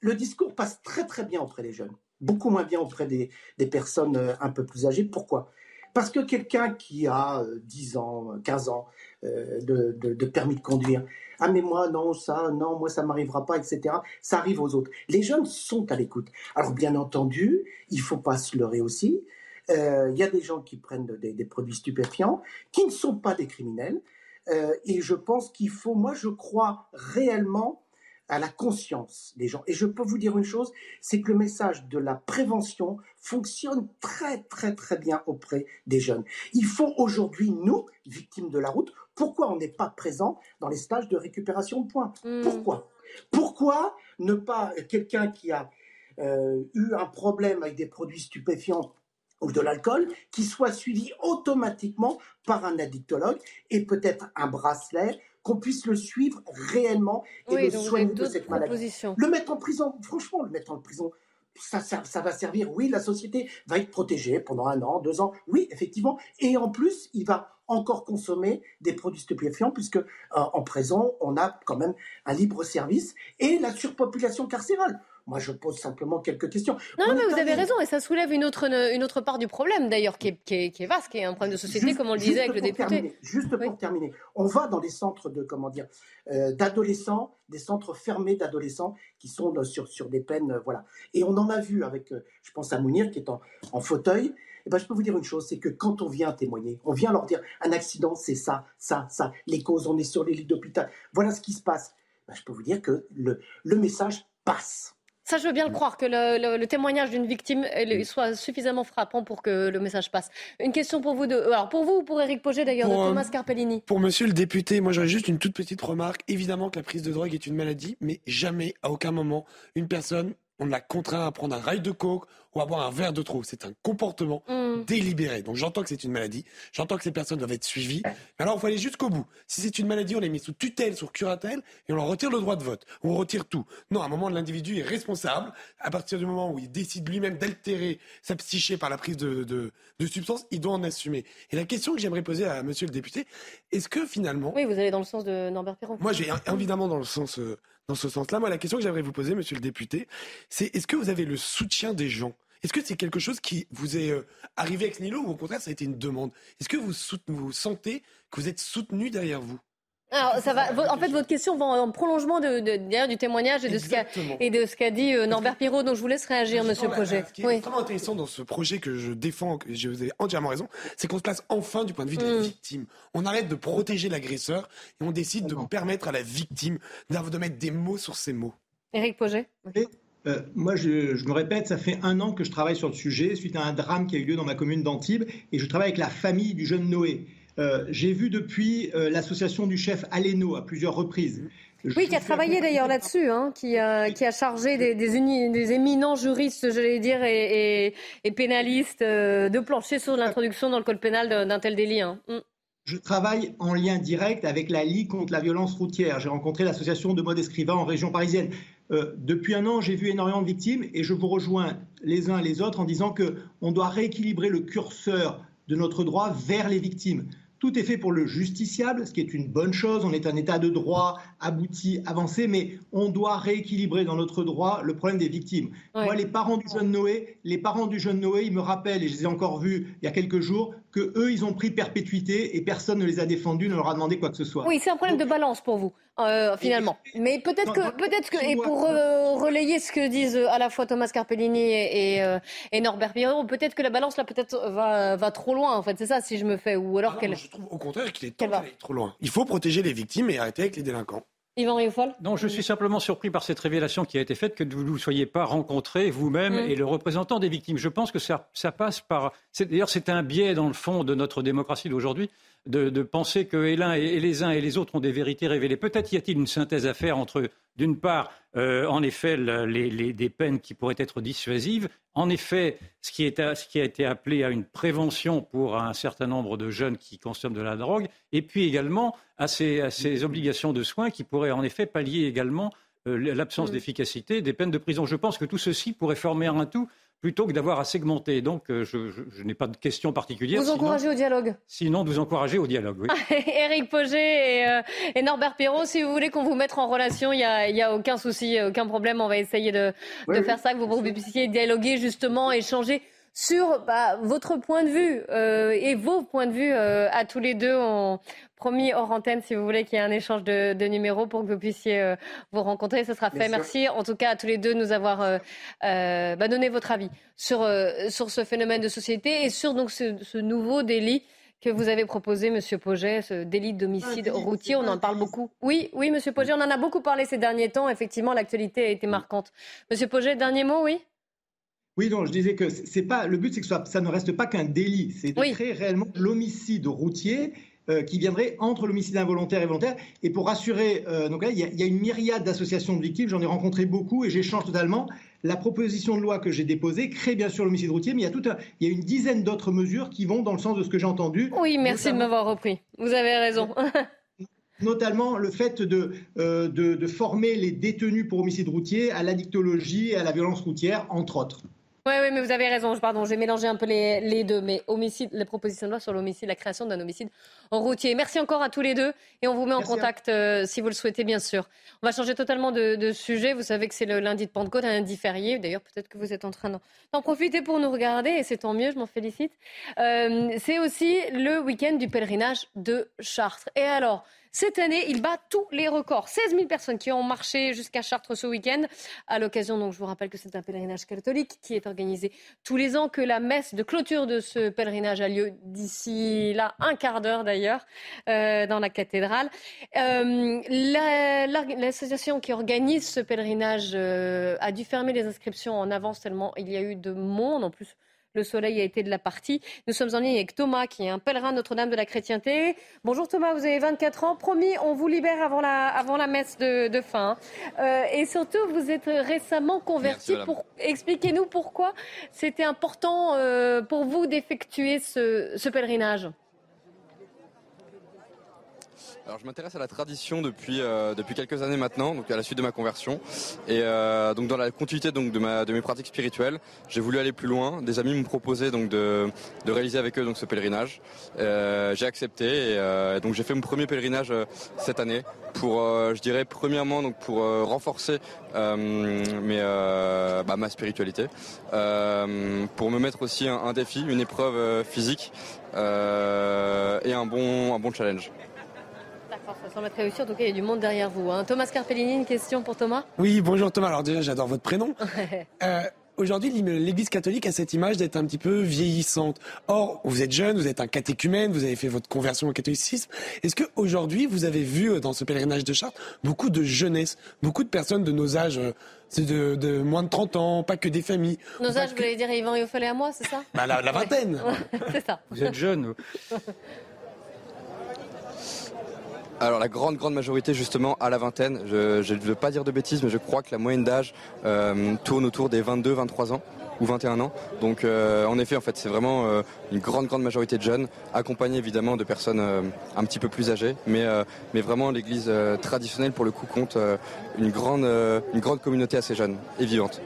le discours passe très très bien auprès des jeunes, beaucoup moins bien auprès des, personnes euh, un peu plus âgées. Pourquoi? Parce que quelqu'un qui a 10 ans, 15 ans de, permis de conduire, ah mais moi non, ça, non, moi ça m'arrivera pas, etc. Ça arrive aux autres. Les jeunes sont à l'écoute. Alors bien entendu, il faut pas se leurrer aussi. Il y a des gens qui prennent des, produits stupéfiants, qui ne sont pas des criminels. Et je pense qu'il faut, moi je crois réellement à la conscience des gens. Et je peux vous dire une chose, c'est que le message de la prévention fonctionne très très très bien auprès des jeunes. Il faut aujourd'hui, nous, victimes de la route, pourquoi on n'est pas présent dans les stages de récupération de points? Hmm. Pourquoi? Pourquoi ne pas quelqu'un qui a euh, eu un problème avec des produits stupéfiants ou de l'alcool, qui soit suivi automatiquement par un addictologue et peut-être un bracelet qu'on puisse le suivre réellement et le soigner de cette maladie. Le mettre en prison, franchement, le mettre en prison, ça, ça, va servir, oui, la société va être protégée pendant un an, deux ans, oui, effectivement, et en plus, il va encore consommer des produits stupéfiants puisque euh, en prison, on a quand même un libre service et la surpopulation carcérale. Moi, je pose simplement quelques questions. Non, mais vous avez raison, et ça soulève une autre, une autre part du problème, d'ailleurs, qui est, qui, est, vaste, qui est un problème de société, comme on le disait avec le député. juste pour terminer, on va dans des centres de, comment dire, euh, d'adolescents, des centres fermés d'adolescents qui sont sur, sur des peines, euh, voilà. Et on en a vu avec, euh, je pense à Mounir, qui est en, en fauteuil, eh ben, je peux vous dire une chose, c'est que quand on vient témoigner, on vient leur dire un accident, c'est ça, ça, ça, les causes, on est sur les lits d'hôpital, voilà ce qui se passe. Ben, je peux vous dire que le, le message passe. Ça, je veux bien le croire, que le, témoignage d'une victime soit suffisamment frappant pour que le message passe. Une question pour vous, de, alors pour vous ou pour Eric Poget d'ailleurs, de Thomas Carpellini Pour monsieur le député, moi j'aurais juste une toute petite remarque. Évidemment que la prise de drogue est une maladie, mais jamais, à aucun moment, une personne on l'a contraint à prendre un rail de coke ou à boire un verre de trop. C'est un comportement mm. délibéré. Donc j'entends que c'est une maladie, j'entends que ces personnes doivent être suivies. Mais alors il faut aller jusqu'au bout. Si c'est une maladie, on les met sous tutelle, sous curatelle, et on leur retire le droit de vote. On retire tout. Non, à un moment, l'individu est responsable. À partir du moment où il décide lui-même d'altérer sa psyché par la prise de, de, de substances, il doit en assumer. Et la question que j'aimerais poser à monsieur le député, est-ce que finalement... Oui, vous allez dans le sens de Norbert Perron. Moi, j'ai évidemment dans le sens... Euh, dans ce sens-là. Moi, la question que j'aimerais vous poser, monsieur le député, c'est est-ce que vous avez le soutien des gens? Est-ce que c'est quelque chose qui vous est euh, arrivé avec Nilo ou au contraire ça a été une demande? Est-ce que vous, vous sentez que vous êtes soutenu derrière vous? Alors, ça va. En fait, votre question va en prolongement de, de du témoignage et de, ce qu'a, et de ce qu'a dit euh, Norbert Pirot. Donc, je vous laisse réagir, Monsieur Projet. Ce qui est vraiment intéressant dans ce projet que je défends, je vous ai entièrement raison, c'est qu'on se place enfin du point de vue de la mm. victime. On arrête de protéger l'agresseur et on décide de permettre à la victime de mettre des mots sur ses mots. Éric Projet. Euh, moi, je, je, me répète, ça fait un an que je travaille sur le sujet suite à un drame qui a eu lieu dans ma commune d'Antibes et je travaille avec la famille du jeune Noé. Euh, j'ai vu depuis euh, l'association du chef Aleno à plusieurs reprises. oui, qui a travaillé d'ailleurs là-dessus, hein, qui, a, qui, a, chargé des, des, éminents juristes, j'allais dire, et, et, pénalistes euh, de plancher sur l'introduction dans le code pénal d'un tel délit. Hein. Mm. Je travaille en lien direct avec la Ligue contre la violence routière. J'ai rencontré l'association de mode escrivain en région parisienne. depuis un an, j'ai vu énormément de victimes et je vous rejoins les uns et les autres en disant qu'on doit rééquilibrer le curseur de notre droit vers les victimes. Tout est fait pour le justiciable, ce qui est une bonne chose. On est un état de droit abouti, avancé, mais on doit rééquilibrer dans notre droit le problème des victimes. Moi, les parents du jeune Noé, les parents du jeune Noé, ils me rappellent, et je les ai encore vus il y a quelques jours, que eux, ils ont pris perpétuité et personne ne les a défendus, ne leur a demandé quoi que ce soit. Oui, c'est un problème de balance pour vous, euh, finalement. Mais peut-être que, peut-être que, et pour euh, relayer ce que disent euh, à la fois Thomas Carpellini et, et, Norbert Pirot, peut-être que la balance là, peut-être va, va trop loin. En fait, c'est ça, si je me fais, ou alors ah qu'elle. Je trouve au contraire qu'il est temps d'aller trop loin. Il faut protéger les victimes et arrêter avec les délinquants. Yvan Riofol Non, je suis simplement surpris par cette révélation qui a été faite, que vous ne soyez pas rencontré vous-même mm. et le représentant des victimes. Je pense que ça, ça passe par. D'ailleurs, c'est un biais dans le fond de notre démocratie d'aujourd'hui de, de, penser que et, et les uns et les autres ont des vérités révélées. Peut-être y a-t-il une synthèse à faire entre, d'une part, euh, en effet, les, les, des peines qui pourraient être dissuasives, en effet, ce qui, est ce qui, a été appelé à une prévention pour un certain nombre de jeunes qui consomment de la drogue, et puis également à ces, à ces obligations de soins qui pourraient en effet pallier également euh, l'absence Mm. d'efficacité des peines de prison. Je pense que tout ceci pourrait former un tout plutôt que d'avoir à segmenter. Donc, euh, je, je- je n'ai pas de question particulière. Vous sinon- encouragez au dialogue Sinon, de vous encourager au dialogue, oui. Éric Poget et, euh, et Norbert Perrault, si vous voulez qu'on vous mette en relation, il n'y a, il y a aucun souci, aucun problème. On va essayer de, Oui, de oui, faire ça, que vous puissiez dialoguer justement, échanger sur bah, votre point de vue euh, et vos points de vue euh, à tous les deux. On promis hors antenne, si vous voulez, qu'il y ait un échange de, de numéros pour que vous puissiez euh, vous rencontrer. Ce sera fait. Bien sûr. Merci en tout cas à tous les deux de nous avoir euh, euh, bah, donné votre avis sur, euh, sur ce phénomène de société et sur donc ce, ce nouveau délit que vous avez proposé, Monsieur Poget, ce délit d'homicide routier. On en parle beaucoup. Oui, oui, Monsieur Poget, on en a beaucoup parlé ces derniers temps. Effectivement, l'actualité a été marquante. Monsieur Poget, dernier mot, oui? Oui, non, je disais que c'est pas le but, c'est que ça, ça ne reste pas qu'un délit, c'est de Oui. créer réellement l'homicide routier. euh, qui viendrait entre l'homicide involontaire et volontaire. Et pour rassurer, euh, donc là, il y, a, il y a une myriade d'associations de victimes, j'en ai rencontré beaucoup et j'échange totalement. La proposition de loi que j'ai déposée crée bien sûr l'homicide routier, mais il y a, tout un- il y a une dizaine d'autres mesures qui vont dans le sens de ce que j'ai entendu. Oui, merci de m'avoir repris. Vous avez raison. notamment le fait de, euh, de, de former les détenus pour homicide routier à l'addictologie et à la violence routière, entre autres. Oui, oui, mais vous avez raison. Pardon, j'ai mélangé un peu les, les deux. Mais homicide, les propositions de loi sur l'homicide, la création d'un homicide en routier. Merci encore à tous les deux et on vous met en Merci à contact euh, si vous le souhaitez, bien sûr. On va changer totalement de, de sujet. Vous savez que c'est le lundi de Pentecôte, un lundi férié. D'ailleurs, peut-être que vous êtes en train d'en- d'en profiter pour nous regarder et c'est tant mieux, je m'en félicite. Euh, c'est aussi le week-end du pèlerinage de Chartres. Et alors, cette année, il bat tous les records. 16 000 personnes qui ont marché jusqu'à Chartres ce week-end. À l'occasion, donc, je vous rappelle que c'est un pèlerinage catholique qui est organisé tous les ans, que la messe de clôture de ce pèlerinage a lieu d'ici là, un quart d'heure d'ailleurs, euh, dans la cathédrale. Euh, la- la- L'association qui organise ce pèlerinage euh, a dû fermer les inscriptions en avance tellement il y a eu de monde. En plus, le soleil a été de la partie. Nous sommes en ligne avec Thomas, qui est un pèlerin Notre-Dame de la chrétienté. Bonjour Thomas, vous avez 24 ans. Promis, on vous libère avant la, avant la messe de, de fin. Euh, et surtout, vous êtes récemment converti. Pour... Expliquez-nous pourquoi c'était important euh, pour vous d'effectuer ce, ce pèlerinage. Alors je m'intéresse à la tradition depuis euh, depuis quelques années maintenant, donc à la suite de ma conversion, et euh, donc dans la continuité donc de ma de mes pratiques spirituelles, j'ai voulu aller plus loin. Des amis m'ont proposé donc de de réaliser avec eux donc ce pèlerinage. Euh, j'ai accepté et euh, donc j'ai fait mon premier pèlerinage euh, cette année pour euh, je dirais premièrement donc pour renforcer mes, bah, ma spiritualité, pour me mettre aussi un, un défi, une épreuve physique et un bon un bon challenge. Ça semble être réussi. En tout cas, il y a du monde derrière vous. hein. Thomas Carpellini, une question pour Thomas? Oui, bonjour Thomas. Alors déjà, j'adore votre prénom. Euh, Aujourd'hui, l'Église catholique a cette image d'être un petit peu vieillissante. Or, vous êtes jeune, vous êtes un catéchumène, vous avez fait votre conversion au catholicisme. Est-ce que aujourd'hui, vous avez vu euh, dans ce pèlerinage de Chartres beaucoup de jeunesse, beaucoup de personnes de nos âges, euh, c'est de, de moins de 30 ans, pas que des familles? Nos âges, vous que- voulez dire Yvan et à moi, c'est ça? Bah, la, vingtaine. Ouais, c'est ça. Vous êtes jeune. Alors la grande grande majorité justement à la vingtaine, je ne veux pas dire de bêtises mais je crois que la moyenne d'âge euh, tourne autour des 22-23 ans ou 21 ans. Donc euh, en effet en fait c'est vraiment euh, une grande grande majorité de jeunes, accompagnés évidemment de personnes euh, un petit peu plus âgées, mais euh, mais vraiment l'église euh, traditionnelle pour le coup compte euh, une grande euh, une grande communauté assez jeune et vivante.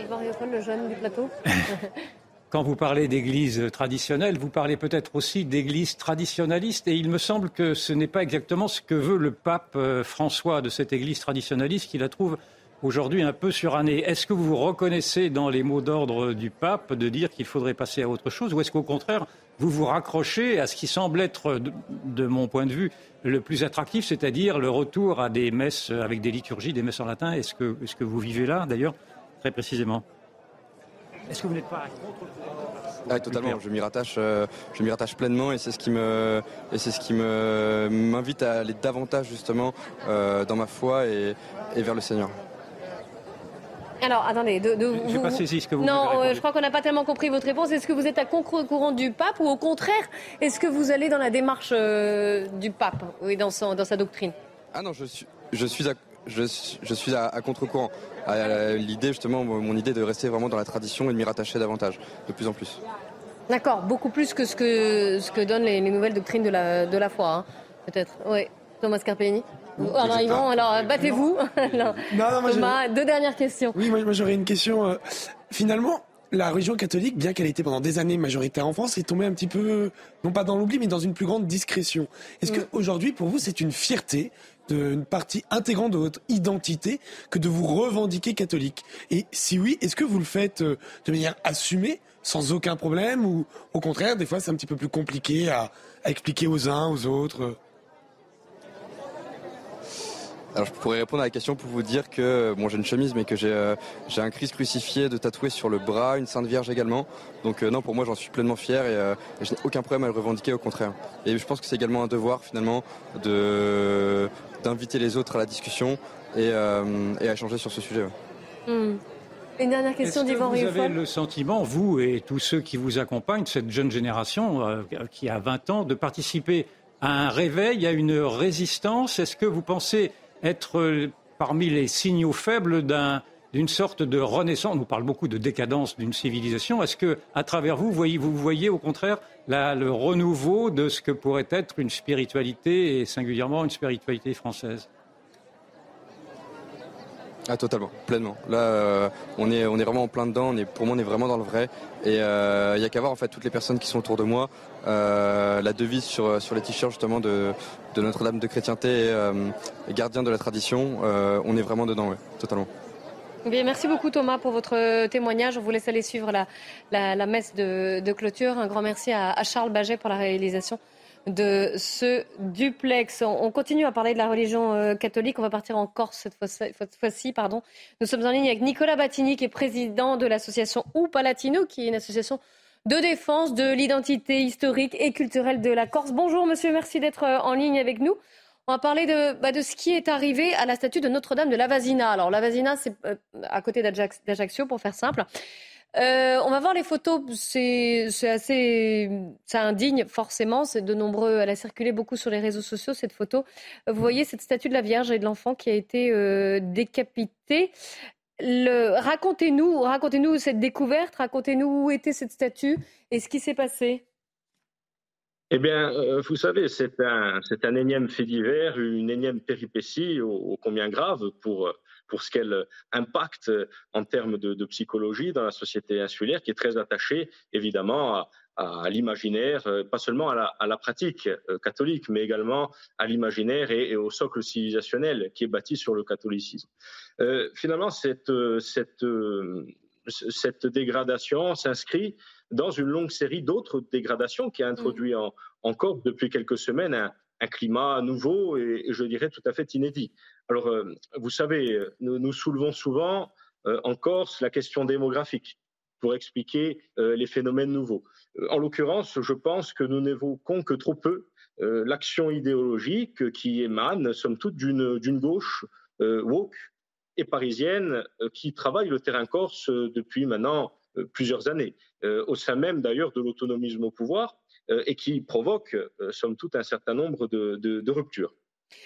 Yvan le jeune du plateau Quand vous parlez d'église traditionnelle, vous parlez peut-être aussi d'église traditionnaliste. Et il me semble que ce n'est pas exactement ce que veut le pape euh, François de cette église traditionnaliste qui la trouve aujourd'hui un peu surannée. Est-ce que vous vous reconnaissez dans les mots d'ordre du pape de dire qu'il faudrait passer à autre chose ou est-ce qu'au contraire, vous vous raccrochez à ce qui semble être, de, de mon point de vue, le plus attractif, c'est-à-dire le retour à des messes avec des liturgies, des messes en latin? Est-ce que, est-ce que vous vivez là, d'ailleurs, très précisément? Est-ce que vous n'êtes pas à contre Ah, totalement, je m'y rattache, euh, je m'y rattache pleinement et c'est ce qui me, et c'est ce qui me m'invite à aller davantage justement euh, dans ma foi et, et vers le Seigneur. Alors, attendez, de, de- J'ai vous- pas saisi ce que vous Non, euh, je crois qu'on n'a pas tellement compris votre réponse. Est-ce que vous êtes à contre-courant du pape ou au contraire, est-ce que vous allez dans la démarche euh, du pape, oui, dans, son- dans sa doctrine? Ah non, je suis, je suis à, je, suis- je suis à, à contre-courant. À, à l'idée justement, mon idée de rester vraiment dans la tradition et de m'y rattacher davantage, de plus en plus. D'accord, beaucoup plus que ce que, ce que donnent les, les nouvelles doctrines de la, de la foi, hein, peut-être. Oui, Thomas Carpellini alors, Yvan, alors battez-vous. Thomas, deux dernières questions. Oui, moi, j'aurais une question. Euh, finalement, la religion catholique, bien qu'elle ait été pendant des années majoritaire en France, est tombée un petit peu, non pas dans l'oubli, mais dans une plus grande discrétion. Est-ce que qu'aujourd'hui, pour vous, c'est une fierté d'une partie intégrante de votre identité que de vous revendiquer catholique. Et si oui, est-ce que vous le faites euh, de manière assumée, sans aucun problème, ou au contraire, des fois, c'est un petit peu plus compliqué à, à expliquer aux uns, aux autres alors je pourrais répondre à la question pour vous dire que bon j'ai une chemise mais que j'ai euh, j'ai un Christ crucifié de tatoué sur le bras, une Sainte Vierge également. Donc euh, non pour moi j'en suis pleinement fier et, euh, je n'ai aucun problème à le revendiquer au contraire. Et je pense que c'est également un devoir finalement de d'inviter les autres à la discussion et, à échanger sur ce sujet. Hmm. Une dernière question d'Yvan Vous avez le sentiment, vous et tous ceux qui vous accompagnent, cette jeune génération qui a 20 ans, de participer à un réveil, à une résistance? Est-ce que vous pensez être euh, parmi les signaux faibles d'une sorte de renaissance. On nous parle beaucoup de décadence d'une civilisation. Est-ce que, à travers vous, vous voyez au contraire le renouveau de ce que pourrait être une spiritualité et singulièrement une spiritualité française? Ah totalement, pleinement. Là, euh, on est on est vraiment en plein dedans. On est, pour moi, on est vraiment dans le vrai. Et il euh, y a qu'à voir en fait toutes les personnes qui sont autour de moi. Euh, la devise sur sur les t-shirts justement de Notre-Dame de chrétienté et, gardien de la tradition. on est vraiment dedans, ouais, totalement. Bien, merci beaucoup Thomas pour votre témoignage. On vous laisse aller suivre la, la, messe de, de, clôture. Un grand merci à, Charles Baget pour la réalisation de ce duplex. On continue à parler de la religion euh, catholique. On va partir en Corse cette fois-ci. pardon. Nous sommes en ligne avec Nicolas Battini, qui est président de l'association Ou Palatino, qui est une association de défense de l'identité historique et culturelle de la Corse. Bonjour monsieur, merci d'être euh, en ligne avec nous. On va parler de, bah, de ce qui est arrivé à la statue de Notre-Dame de Lavasina. Alors Lavasina, c'est euh, à côté d'Ajaccio, pour faire simple. Euh, on va voir les photos. C'est assez, ça indigne forcément. C'est de nombreux. Elle a circulé beaucoup sur les réseaux sociaux cette photo. Vous voyez cette statue de la Vierge et de l'enfant qui a été décapitée. Racontez-nous, racontez-nous cette découverte. Racontez-nous où était cette statue et ce qui s'est passé. Eh bien, euh, vous savez, c'est un, un énième fait divers, une énième péripétie ô combien grave pour pour ce qu'elle impacte en termes de, psychologie dans la société insulaire, qui est très attachée évidemment à, l'imaginaire, euh, pas seulement à la, pratique euh, catholique, mais également à l'imaginaire et, au socle civilisationnel qui est bâti sur le catholicisme. Euh, finalement, cette, cette, cette dégradation s'inscrit dans une longue série d'autres dégradations qui a introduit en, encore depuis quelques semaines un, un climat nouveau et, je dirais tout à fait inédit. Alors, euh, vous savez, nous, soulevons souvent euh, en Corse la question démographique pour expliquer euh, les phénomènes nouveaux. En l'occurrence, je pense que nous n'évoquons que trop peu l'action idéologique qui émane, somme toute, d'une gauche woke et parisienne qui travaille le terrain corse depuis maintenant plusieurs années, au sein même d'ailleurs de l'autonomisme au pouvoir, euh, et qui provoque, euh, somme toute, un certain nombre de, ruptures.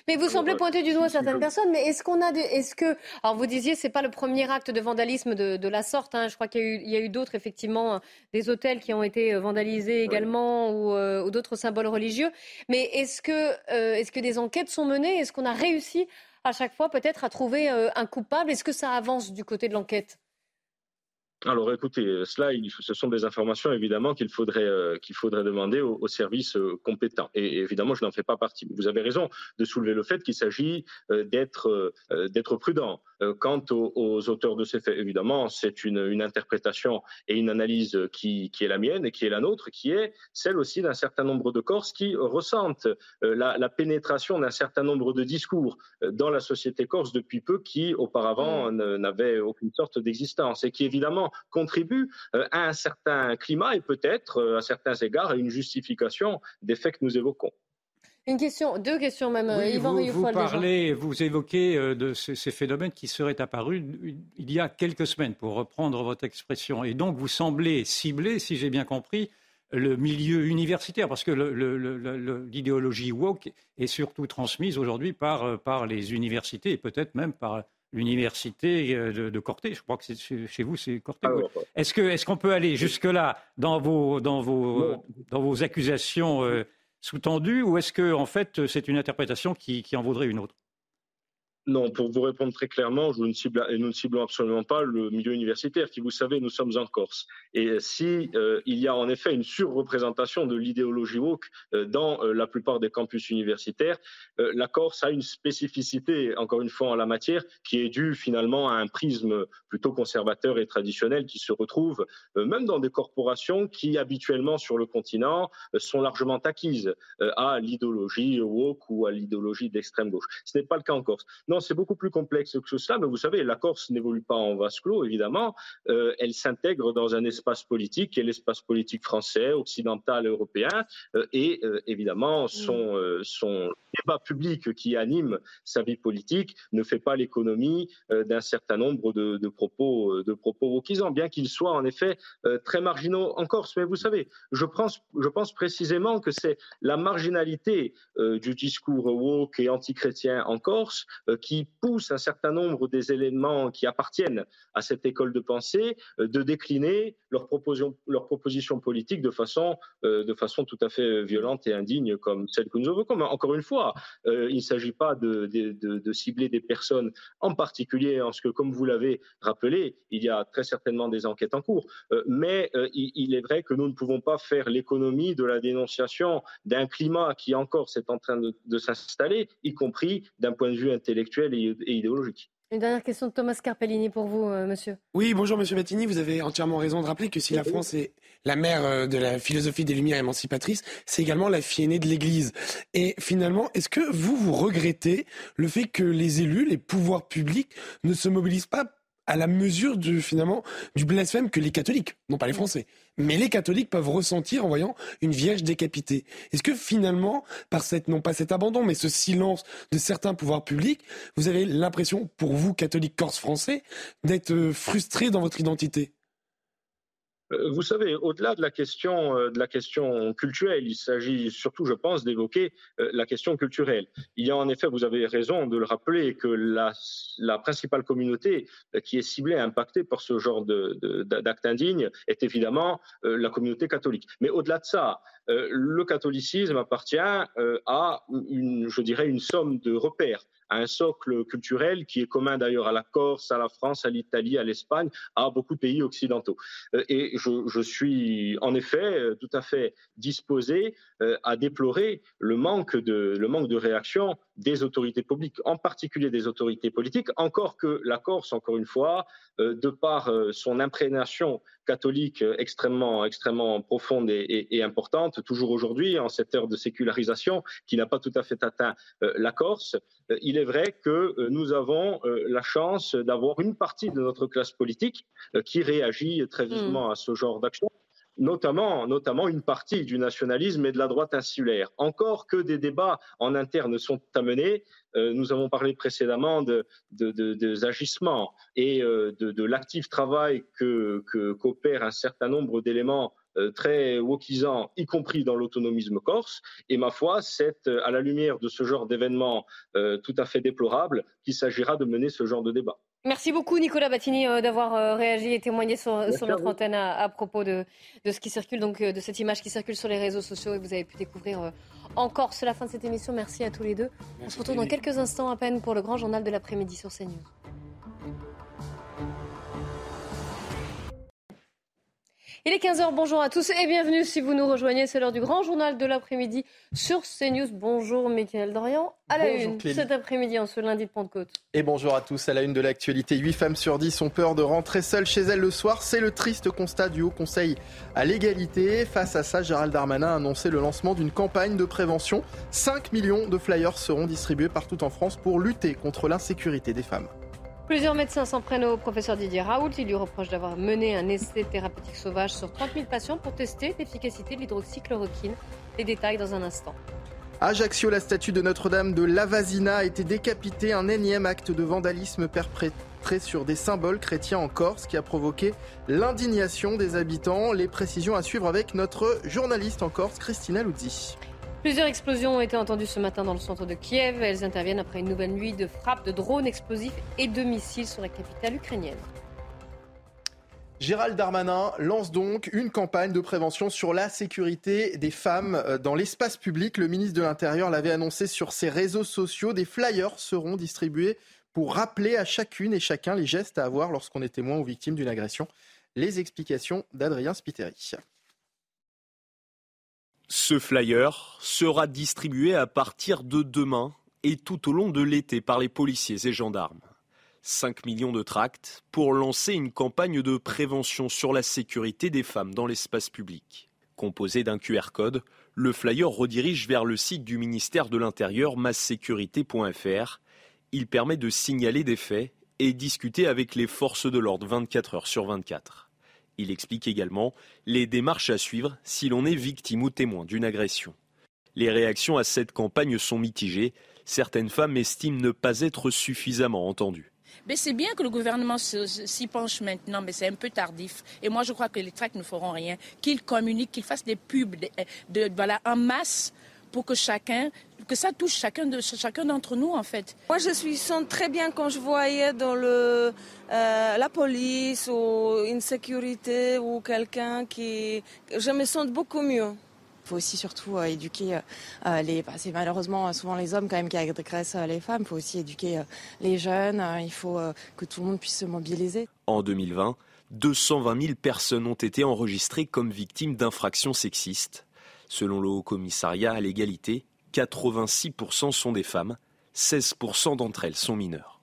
Mais vous semblez pointer du doigt certaines personnes, mais est-ce qu'on a, est-ce que, alors vous disiez, c'est pas le premier acte de vandalisme de, la sorte. Hein. je crois qu'il y a eu, d'autres effectivement, des hôtels qui ont été euh, vandalisés également ou, d'autres symboles religieux. Mais est-ce que, est-ce que des enquêtes sont menées? Est-ce qu'on a réussi à chaque fois peut-être à trouver un coupable? Est-ce que ça avance du côté de l'enquête? Alors écoutez, euh, cela, ce sont des informations évidemment qu'il faudrait, euh, qu'il faudrait demander aux, services euh, compétents. Et évidemment, je n'en fais pas partie. Vous avez raison de soulever le fait qu'il s'agit d'être, d'être prudent. Quant aux, auteurs de ces faits, évidemment, c'est une, une, interprétation et une analyse qui, qui, est la mienne et qui est la nôtre, qui est celle aussi d'un certain nombre de Corses qui ressentent la, la, pénétration d'un certain nombre de discours dans la société corse depuis peu qui auparavant mmh. n'avaient aucune sorte d'existence et qui évidemment contribue euh, à un certain climat et peut-être, euh, à certains égards, à une justification des faits que nous évoquons. Une question, deux questions même. Oui, Yvan vous, vous parlez, vous évoquez euh, de ces, phénomènes qui seraient apparus il y a quelques semaines, pour reprendre votre expression. Et donc, vous semblez cibler, si j'ai bien compris, le milieu universitaire, parce que l'idéologie woke est surtout transmise aujourd'hui par, par les universités et peut-être même par l'université euh, de, de, Corté. Je crois que chez vous, c'est Corté. Ah est-ce qu'on est qu'on peut aller jusque-là dans vos, dans vos, dans vos accusations euh, sous-tendues ou est-ce que, en fait, c'est une interprétation qui, qui, en vaudrait une autre? Non, pour vous répondre très clairement, nous ne, ciblons, absolument pas le milieu universitaire, qui, vous savez, nous sommes en Corse. Et si euh, il y a en effet une surreprésentation de l'idéologie woke euh, dans euh, la plupart des campus universitaires, la Corse a une spécificité, encore une fois, en la matière, qui est due finalement à un prisme plutôt conservateur et traditionnel qui se retrouve même dans des corporations qui, habituellement sur le continent, sont largement acquises à l'idéologie woke ou à l'idéologie d'extrême gauche. Ce n'est pas le cas en Corse. Non, c'est beaucoup plus complexe que cela, mais vous savez, la Corse n'évolue pas en vase clos, évidemment. Euh, elle s'intègre dans un espace politique qui est l'espace politique français, occidental, européen, euh, et euh, évidemment, son, son débat public qui anime sa vie politique ne fait pas l'économie d'un certain nombre de, propos de propos wokisants, bien qu'ils soient en effet très marginaux en Corse. Mais vous savez, je pense, je pense précisément que c'est la marginalité du discours woke et antichrétien en Corse qui pousse un certain nombre des éléments qui appartiennent à cette école de pensée euh, de décliner leurs propositions, leurs propositions politiques de façon, euh, de façon tout à fait violente et indigne comme celle que nous évoquons. Mais encore une fois, euh, il ne s'agit pas de, de, de, cibler des personnes en particulier, en ce que, comme vous l'avez rappelé, il y a très certainement des enquêtes en cours. mais il, il, est vrai que nous ne pouvons pas faire l'économie de la dénonciation d'un climat qui encore s'est en train de s'installer, y compris d'un point de vue intellectuel et, idéologique. Une dernière question de Thomas Carpellini pour vous, euh, monsieur. Oui, bonjour, monsieur Mattini. Vous avez entièrement raison de rappeler que si la France est la mère euh, de la philosophie des Lumières émancipatrices, c'est également la fille aînée de l'Église. Et finalement, est-ce que vous, vous regrettez le fait que les élus, les pouvoirs publics ne se mobilisent pas à la mesure du, finalement, du blasphème que les catholiques, non pas les Français, mais les catholiques peuvent ressentir en voyant une vierge décapitée. Est-ce que finalement, par cette, non pas cet abandon, mais ce silence de certains pouvoirs publics, vous avez l'impression, pour vous, catholiques corse français, d'être euh, frustrés dans votre identité? Vous savez, au-delà de la question euh, de la question culturelle, il s'agit surtout, je pense, d'évoquer euh, la question culturelle. Il y a en effet, vous avez raison de le rappeler, que la, principale communauté qui est ciblée, impactée par ce genre d'actes indignes, est évidemment la communauté catholique. Mais au-delà de ça, le catholicisme appartient à je dirais, une somme de repères un socle culturel qui est commun d'ailleurs à la Corse, à la France, à l'Italie, à l'Espagne, à beaucoup de pays occidentaux. Euh, et je, suis en effet euh, tout à fait disposé euh, à déplorer le manque de, le réaction des autorités publiques, en particulier des autorités politiques, encore que la Corse, encore une fois, de par son imprégnation catholique extrêmement, extrêmement profonde et, et importante, toujours aujourd'hui, en cette heure de sécularisation qui n'a pas tout à fait atteint la Corse, il est vrai que euh, nous avons euh, la chance d'avoir une partie de notre classe politique euh, qui réagit très vivement à ce genre d'action. Notamment, notamment une partie du nationalisme et de la droite insulaire. Encore que des débats en interne sont amenés, nous avons parlé précédemment de, des agissements et de, l'actif travail que qu'opère un certain nombre d'éléments euh, très wokisant, y compris dans l'autonomisme corse. Et ma foi, c'est euh, à la lumière de ce genre d'événements euh, tout à fait déplorables qu'il s'agira de mener ce genre de débat. Merci beaucoup Nicolas Battini d'avoir réagi et témoigné sur, notre antenne à, propos de, ce qui circule, donc de cette image qui circule sur les réseaux sociaux et que vous avez pu découvrir en Corse. la fin de cette émission. Merci à tous les deux. On se retrouve dans quelques instants à peine pour le grand journal de l'après-midi sur CNews. Il est 15h, bonjour à tous et bienvenue si vous nous rejoignez. C'est l'heure du grand journal de l'après-midi sur CNews. Bonjour Mickaël Dorian. À la une cet après-midi en ce lundi de Pentecôte. Et bonjour à tous. À la une de l'actualité, 8 femmes sur 10 ont peur de rentrer seules chez elles le soir. C'est le triste constat du Haut Conseil à l'égalité. Face à ça, Gérald Darmanin a annoncé le lancement d'une campagne de prévention. 5 millions de flyers seront distribués partout en France pour lutter contre l'insécurité des femmes. Plusieurs médecins s'en prennent au professeur Didier Raoult. Il lui reproche d'avoir mené un essai thérapeutique sauvage sur 30 000 patients pour tester l'efficacité de l'hydroxychloroquine. Les détails dans un instant. Ajaccio, la statue de Notre-Dame de Lavazina a été décapitée. Un énième acte de vandalisme perpétré sur des symboles chrétiens en Corse qui a provoqué l'indignation des habitants. Les précisions à suivre avec notre journaliste en Corse, Christina Luzzi. Plusieurs explosions ont été entendues ce matin dans le centre de Kiev. Elles interviennent après une nouvelle nuit de frappes de drones explosifs et de missiles sur la capitale ukrainienne. Gérald Darmanin lance donc une campagne de prévention sur la sécurité des femmes euh, dans l'espace public. Le ministre de l'Intérieur l'avait annoncé sur ses réseaux sociaux. Des flyers seront distribués pour rappeler à chacune et chacun les gestes à avoir lorsqu'on est témoin ou victime d'une agression. Les explications d'Adrien Spiteri. Ce flyer sera distribué à partir de demain et tout au long de l'été par les policiers et gendarmes. 5 millions de tracts pour lancer une campagne de prévention sur la sécurité des femmes dans l'espace public. Composé d'un QR code, le flyer redirige vers le site du ministère de l'Intérieur massécurité.fr. Il permet de signaler des faits et discuter avec les forces de l'ordre 24 heures sur 24. Il explique également les démarches à suivre si l'on est victime ou témoin d'une agression. Les réactions à cette campagne sont mitigées. Certaines femmes estiment ne pas être suffisamment entendues. Mais c'est bien que le gouvernement s'y penche maintenant, mais c'est un peu tardif. Et moi, je crois que les tracts ne feront rien. Qu'ils communiquent, qu'ils fassent des pubs de, voilà, en masse pour que chacun, que ça touche chacun de chacun d'entre nous en fait. Moi, je suis sens très bien quand je voyais dans le euh, la police ou une sécurité ou quelqu'un qui, je me sens beaucoup mieux. Il faut aussi surtout euh, éduquer euh, les. Bah, c'est malheureusement souvent les hommes quand même qui agressent les femmes. Il faut aussi éduquer les jeunes. il faut que tout le monde puisse se mobiliser. En 2020, 220 000 personnes ont été enregistrées comme victimes d'infractions sexistes. Selon le Haut Commissariat à l'égalité, 86% sont des femmes, 16% d'entre elles sont mineures.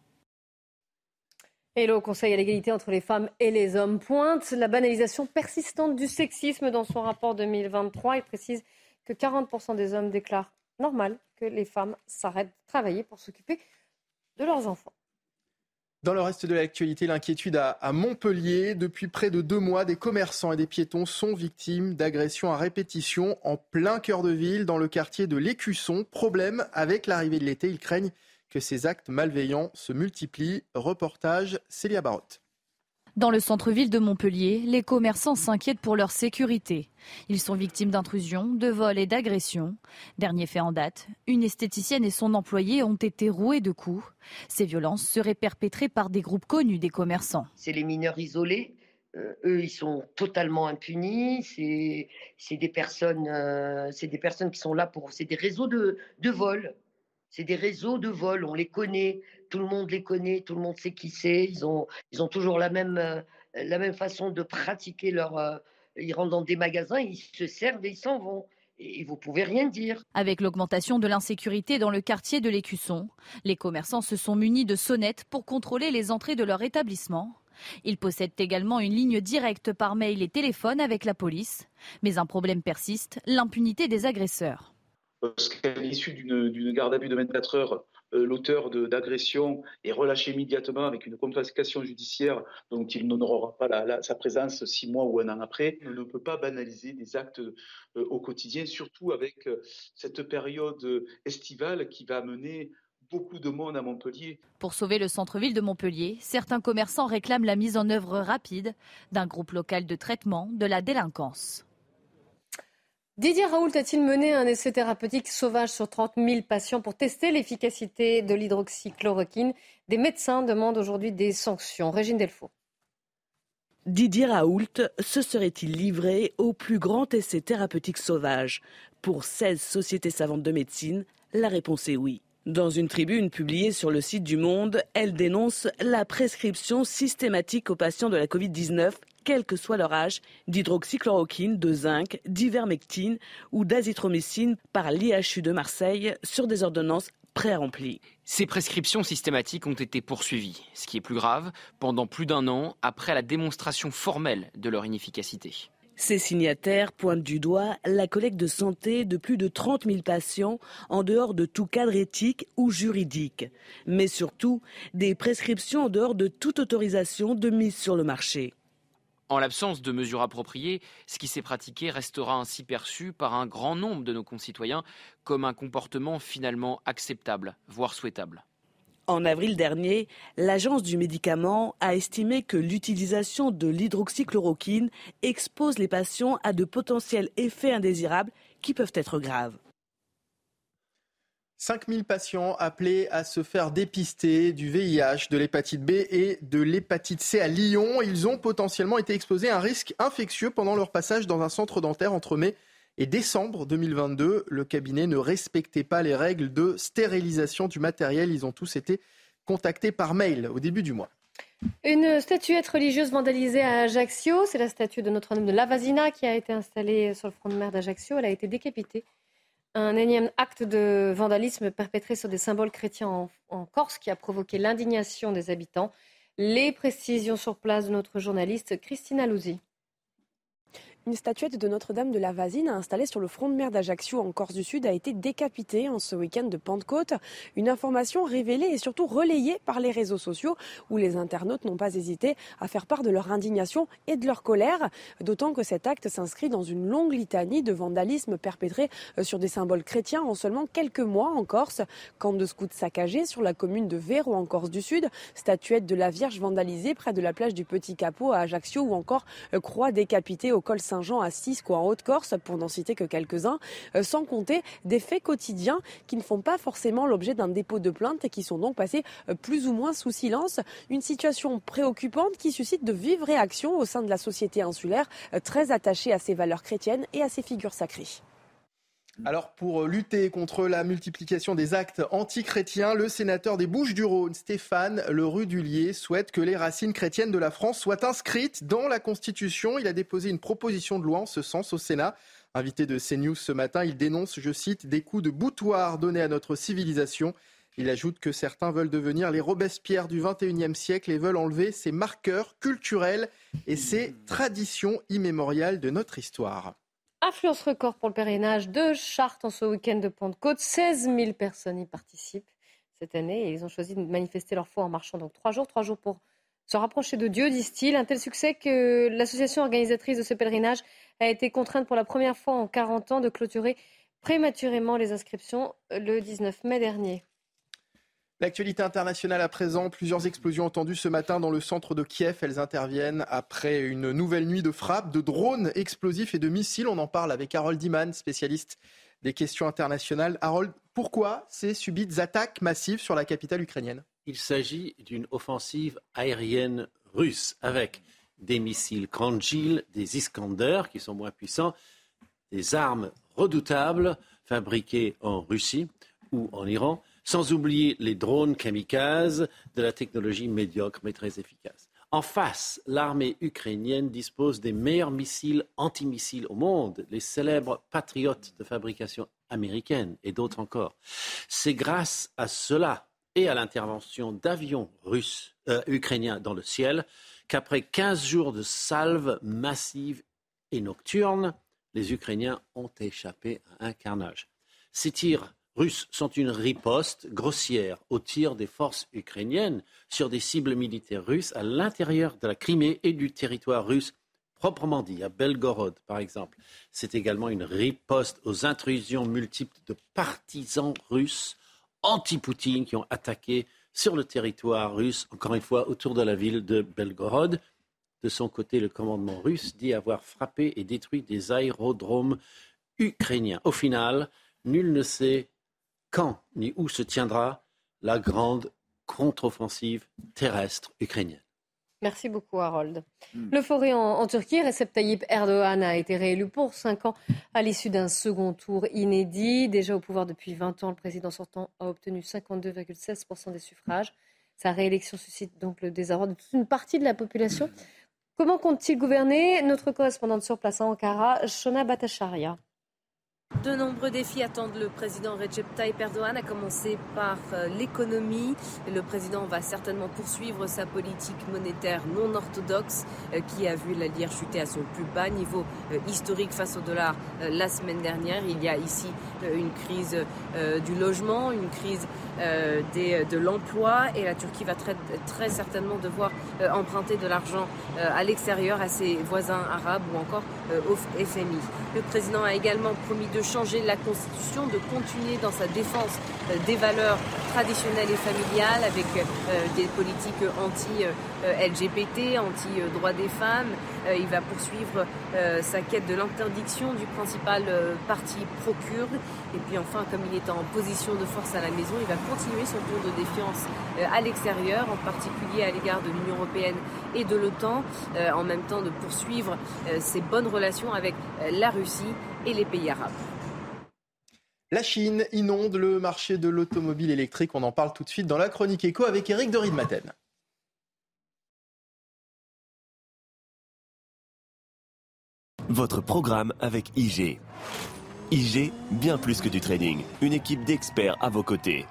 Et le Conseil à l'égalité entre les femmes et les hommes pointe la banalisation persistante du sexisme dans son rapport 2023. Il précise que 40% des hommes déclarent normal que les femmes s'arrêtent de travailler pour s'occuper de leurs enfants. Dans le reste de l'actualité, l'inquiétude à, Montpellier. Depuis près de deux mois, des commerçants et des piétons sont victimes d'agressions à répétition en plein cœur de ville, dans le quartier de l'Écusson. Problème avec l'arrivée de l'été, ils craignent que ces actes malveillants se multiplient. Reportage Célia Barotte. Dans le centre-ville de Montpellier, les commerçants s'inquiètent pour leur sécurité. Ils sont victimes d'intrusions, de vols et d'agressions. Dernier fait en date, une esthéticienne et son employé ont été roués de coups. Ces violences seraient perpétrées par des groupes connus des commerçants. C'est les mineurs isolés. Euh, eux, ils sont totalement impunis. C'est des personnes, euh, c'est des personnes qui sont là pour, c'est des réseaux de, de vol. C'est des réseaux de vol, on les connaît, tout le monde les connaît, tout le monde sait qui c'est. Ils ont, ils ont toujours la même, euh, la même façon de pratiquer leur. Euh, ils rentrent dans des magasins, ils se servent et ils s'en vont. Et vous pouvez rien dire. Avec l'augmentation de l'insécurité dans le quartier de l'Écusson, les commerçants se sont munis de sonnettes pour contrôler les entrées de leur établissement. Ils possèdent également une ligne directe par mail et téléphone avec la police. Mais un problème persiste, l'impunité des agresseurs qu'à l'issue d'une garde à vue de 24 heures, euh, l'auteur d'agression est relâché immédiatement avec une confiscation judiciaire dont il n'honorera pas sa présence six mois ou un an après. On ne peut pas banaliser des actes euh, au quotidien, surtout avec euh, cette période estivale qui va amener beaucoup de monde à Montpellier. Pour sauver le centre-ville de Montpellier, certains commerçants réclament la mise en œuvre rapide d'un groupe local de traitement de la délinquance. Didier Raoult a-t-il mené un essai thérapeutique sauvage sur 30 000 patients pour tester l'efficacité de l'hydroxychloroquine? Des médecins demandent aujourd'hui des sanctions. Régine Delfaux. Didier Raoult se serait-il livré au plus grand essai thérapeutique sauvage? Pour 16 sociétés savantes de médecine, la réponse est oui. Dans une tribune publiée sur le site du Monde, elle dénonce la prescription systématique aux patients de la Covid-19 quel que soit leur âge, d'hydroxychloroquine, de zinc, d'ivermectine ou d'azithromycine par l'IHU de Marseille sur des ordonnances pré-remplies. Ces prescriptions systématiques ont été poursuivies, ce qui est plus grave, pendant plus d'un an après la démonstration formelle de leur inefficacité. Ces signataires pointent du doigt la collecte de santé de plus de 30 000 patients en dehors de tout cadre éthique ou juridique, mais surtout des prescriptions en dehors de toute autorisation de mise sur le marché. En l'absence de mesures appropriées, ce qui s'est pratiqué restera ainsi perçu par un grand nombre de nos concitoyens comme un comportement finalement acceptable, voire souhaitable. En avril dernier, l'Agence du médicament a estimé que l'utilisation de l'hydroxychloroquine expose les patients à de potentiels effets indésirables qui peuvent être graves. 5000 patients appelés à se faire dépister du VIH, de l'hépatite B et de l'hépatite C à Lyon. Ils ont potentiellement été exposés à un risque infectieux pendant leur passage dans un centre dentaire entre mai et décembre 2022. Le cabinet ne respectait pas les règles de stérilisation du matériel. Ils ont tous été contactés par mail au début du mois. Une statuette religieuse vandalisée à Ajaccio, c'est la statue de Notre-Dame de Lavasina qui a été installée sur le front de mer d'Ajaccio. Elle a été décapitée un énième acte de vandalisme perpétré sur des symboles chrétiens en, Corse qui a provoqué l'indignation des habitants. Les précisions sur place de notre journaliste Christina Louzi. Une statuette de Notre-Dame de la Vasine installée sur le front de mer d'Ajaccio en Corse du Sud a été décapitée en ce week-end de Pentecôte. Une information révélée et surtout relayée par les réseaux sociaux où les internautes n'ont pas hésité à faire part de leur indignation et de leur colère. D'autant que cet acte s'inscrit dans une longue litanie de vandalisme perpétré euh, sur des symboles chrétiens en seulement quelques mois en Corse. Camp de scouts saccagés sur la commune de Véro en Corse du Sud, statuette de la Vierge vandalisée près de la plage du Petit Capot à Ajaccio ou encore euh, croix décapitée au col Saint-Jean à Cisco en Haute-Corse, pour n'en citer que quelques-uns, euh, sans compter des faits quotidiens qui ne font pas forcément l'objet d'un dépôt de plainte et qui sont donc passés euh, plus ou moins sous silence. Une situation préoccupante qui suscite de vives réactions au sein de la société insulaire, euh, très attachée à ses valeurs chrétiennes et à ses figures sacrées. Alors pour lutter contre la multiplication des actes antichrétiens, le sénateur des Bouches-du-Rhône, Stéphane Le Rudulier, souhaite que les racines chrétiennes de la France soient inscrites dans la Constitution. Il a déposé une proposition de loi en ce sens au Sénat. Invité de CNews ce matin, il dénonce, je cite, des coups de boutoir donnés à notre civilisation. Il ajoute que certains veulent devenir les Robespierre du XXIe siècle et veulent enlever ces marqueurs culturels et ces traditions immémoriales de notre histoire. Affluence record pour le pèlerinage de Chartres en ce week-end de Pentecôte. 16 000 personnes y participent cette année et ils ont choisi de manifester leur foi en marchant donc trois jours, trois jours pour se rapprocher de Dieu, disent-ils. Un tel succès que l'association organisatrice de ce pèlerinage a été contrainte pour la première fois en 40 ans de clôturer prématurément les inscriptions le 19 mai dernier. L'actualité internationale à présent, plusieurs explosions entendues ce matin dans le centre de Kiev. Elles interviennent après une nouvelle nuit de frappes, de drones explosifs et de missiles. On en parle avec Harold Iman, spécialiste des questions internationales. Harold, pourquoi ces subites attaques massives sur la capitale ukrainienne? Il s'agit d'une offensive aérienne russe avec des missiles Kranjil, des Iskander qui sont moins puissants, des armes redoutables fabriquées en Russie ou en Iran sans oublier les drones kamikazes de la technologie médiocre mais très efficace. En face, l'armée ukrainienne dispose des meilleurs missiles antimissiles au monde, les célèbres patriotes de fabrication américaine et d'autres encore. C'est grâce à cela et à l'intervention d'avions russes, euh, ukrainiens dans le ciel qu'après 15 jours de salves massives et nocturnes, les Ukrainiens ont échappé à un carnage. Ces tirs russes sont une riposte grossière au tir des forces ukrainiennes sur des cibles militaires russes à l'intérieur de la Crimée et du territoire russe proprement dit, à Belgorod par exemple. C'est également une riposte aux intrusions multiples de partisans russes anti-Poutine qui ont attaqué sur le territoire russe, encore une fois autour de la ville de Belgorod. De son côté, le commandement russe dit avoir frappé et détruit des aérodromes ukrainiens. Au final, nul ne sait quand ni où se tiendra la grande contre-offensive terrestre ukrainienne. Merci beaucoup, Harold. Hmm. L'euphorie en, en, Turquie, Recep Tayyip Erdogan a été réélu pour 5 ans à l'issue d'un second tour inédit. Déjà au pouvoir depuis 20 ans, le président sortant a obtenu 52,16% des suffrages. Sa réélection suscite donc le désarroi de toute une partie de la population. Comment compte-t-il gouverner? Notre correspondante sur place à Ankara, Shona Batacharia. De nombreux défis attendent le président Recep Tayyip Erdogan, à commencer par euh, l'économie. Le président va certainement poursuivre sa politique monétaire non orthodoxe euh, qui a vu la lire chuter à son plus bas niveau euh, historique face au dollar la semaine dernière. Il y a ici une crise du logement, une crise de l'emploi et la Turquie va très, certainement devoir emprunter de l'argent à l'extérieur à ses voisins arabes ou encore au FMI. Le président a également promis changer changer la Constitution, de continuer dans sa défense des valeurs traditionnelles et familiales avec des politiques anti-LGBT, anti-droits des femmes. Il va poursuivre sa quête de l'interdiction du principal parti pro-kurde. Et puis enfin, comme il est en position de force à la maison, il va continuer son tour de défiance à l'extérieur, en particulier à l'égard de l'Union européenne et de l'OTAN, en même temps de poursuivre ses bonnes relations avec la Russie et les pays arabes. La Chine inonde le marché de l'automobile électrique. On en parle tout de suite dans la chronique éco avec Eric de Maten. Votre programme avec IG. IG, bien plus que du trading. Une équipe d'experts à vos côtés.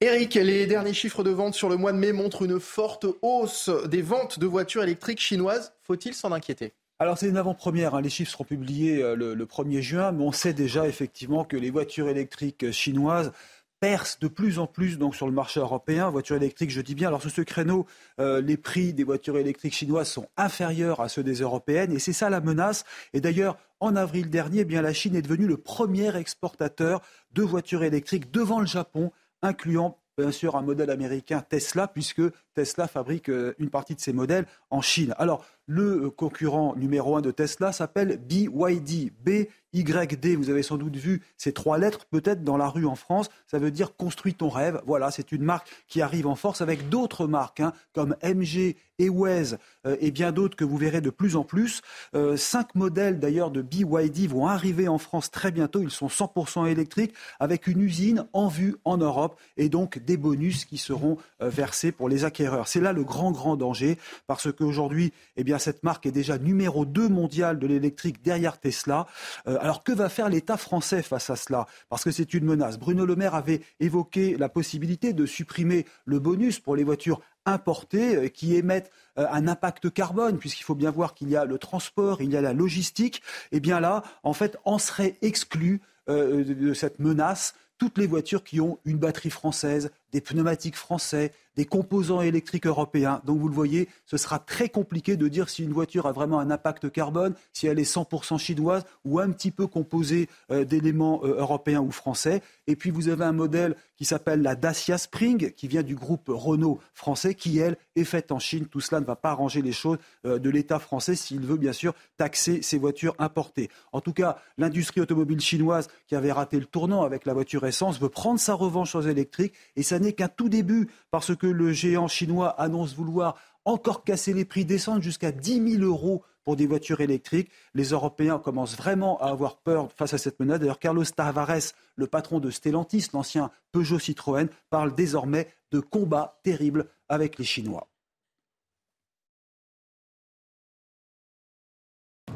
Eric, les derniers chiffres de vente sur le mois de mai montrent une forte hausse des ventes de voitures électriques chinoises. Faut-il s'en inquiéter? Alors c'est une avant-première, hein. les chiffres seront publiés euh, le, 1er juin, mais on sait déjà effectivement que les voitures électriques euh, chinoises percent de plus en plus sur le marché européen. Voitures électriques, je dis bien. Alors sur ce créneau, euh, les prix des voitures électriques chinoises sont inférieurs à ceux des européennes, et c'est ça la menace. Et d'ailleurs, en avril dernier, eh bien la Chine est devenue le premier exportateur de voitures électriques devant le Japon, incluant bien sûr un modèle américain Tesla, puisque Tesla fabrique une partie de ses modèles en Chine. Alors, le concurrent numéro un de Tesla s'appelle BYD. BYD, vous avez sans doute vu ces trois lettres peut-être dans la rue en France. Ça veut dire construis ton rêve. Voilà, c'est une marque qui arrive en force avec d'autres marques hein, comme MG et Waze euh, et bien d'autres que vous verrez de plus en plus. Euh, cinq modèles d'ailleurs de BYD vont arriver en France très bientôt. Ils sont 100% électriques avec une usine en vue en Europe et donc des bonus qui seront euh, versés pour les acquéreurs. C'est là le grand grand danger parce qu'aujourd'hui, eh bien cette marque est déjà numéro 2 mondial de l'électrique derrière Tesla. Euh, alors que va faire l'État français face à cela? Parce que c'est une menace. Bruno Le Maire avait évoqué la possibilité de supprimer le bonus pour les voitures importées euh, qui émettent euh, un impact carbone, puisqu'il faut bien voir qu'il y a le transport, il y a la logistique. Et eh bien là, en fait, on serait exclu de cette menace toutes les voitures qui ont une batterie française, des pneumatiques français, des composants électriques européens. Donc vous le voyez, ce sera très compliqué de dire si une voiture a vraiment un impact carbone, si elle est 100% chinoise ou un petit peu composée euh, d'éléments euh, européens ou français. Et puis vous avez un modèle qui s'appelle la Dacia Spring, qui vient du groupe Renault français, qui elle est faite en Chine. Tout cela ne va pas arranger les choses euh, de l'État français s'il veut bien sûr taxer ces voitures importées. En tout cas, l'industrie automobile chinoise qui avait raté le tournant avec la voiture essence veut prendre sa revanche les électriques et ça n'est qu'un tout début parce que le géant chinois annonce vouloir encore casser les prix, descendre jusqu'à 10 000 euros pour des voitures électriques. Les Européens commencent vraiment à avoir peur face à cette menace. D'ailleurs, Carlos Tavares, le patron de Stellantis, l'ancien Peugeot Citroën, parle désormais de combats terribles avec les Chinois.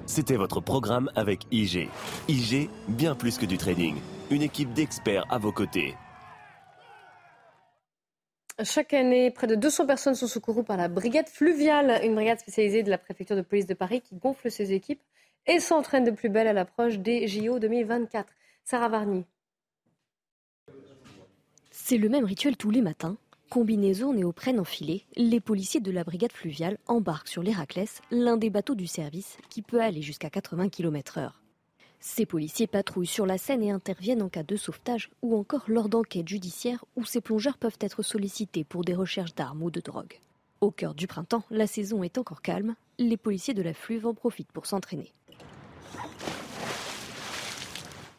C'était votre programme avec IG. IG, bien plus que du trading. Une équipe d'experts à vos côtés. Chaque année, près de 200 personnes sont secourues par la brigade fluviale, une brigade spécialisée de la préfecture de police de Paris qui gonfle ses équipes et s'entraîne de plus belle à l'approche des JO 2024. Sarah Varny. C'est le même rituel tous les matins. Combinaison néoprène enfilée, les policiers de la brigade fluviale embarquent sur l'Héraclès, l'un des bateaux du service qui peut aller jusqu'à 80 km/h. Ces policiers patrouillent sur la scène et interviennent en cas de sauvetage ou encore lors d'enquêtes judiciaires où ces plongeurs peuvent être sollicités pour des recherches d'armes ou de drogue. Au cœur du printemps, la saison est encore calme, les policiers de la Fluve en profitent pour s'entraîner.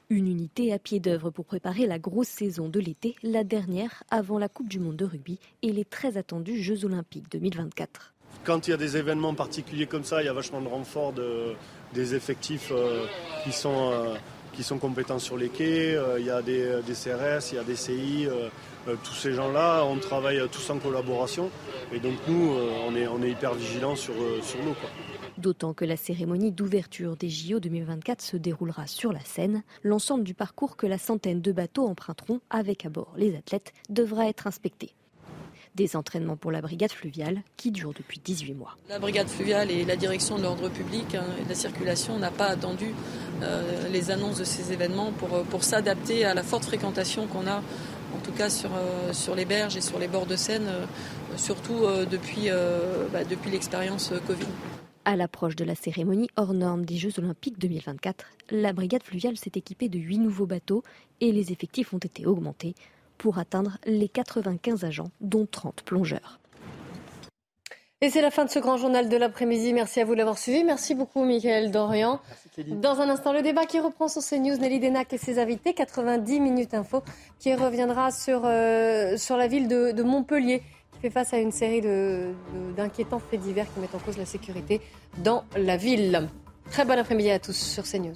Une unité à pied d'œuvre pour préparer la grosse saison de l'été, la dernière avant la Coupe du Monde de rugby et les très attendus Jeux Olympiques 2024. Quand il y a des événements particuliers comme ça, il y a vachement de renforts de, des effectifs euh, qui, sont, euh, qui sont compétents sur les quais. Euh, il y a des, CRS, il y a des CI. tous ces gens-là, on travaille tous en collaboration. Et donc nous, on, est, on est hyper vigilants sur, sur. D'autant que la cérémonie d'ouverture des JO 2024 se déroulera sur la Seine. L'ensemble du parcours que la centaine de bateaux emprunteront avec à bord les athlètes devra être inspecté. Des entraînements pour la brigade fluviale qui durent depuis 18 mois. La brigade fluviale et la direction de l'ordre public hein, et de la circulation n'a pas attendu euh, les annonces de ces événements pour, euh, pour s'adapter à la forte fréquentation qu'on a en tout cas sur, euh, sur les berges et sur les bords de Seine, surtout depuis, bah, depuis l'expérience Covid. À l'approche de la cérémonie hors norme des Jeux Olympiques 2024, la brigade fluviale s'est équipée de 8 nouveaux bateaux et les effectifs ont été augmentés pour atteindre les 95 agents, dont 30 plongeurs. Et c'est la fin de ce grand journal de l'après-midi. Merci à vous de l'avoir suivi. Merci beaucoup, Michael Dorian. Dans un instant, le débat qui reprend sur CNews, Nelly Denac et ses invités, 90 minutes info, qui reviendra sur, euh, sur la ville de, de Montpellier fait face à une série d'inquiétants faits divers qui mettent en cause la sécurité dans la ville. Très bon après-midi à tous sur CNews.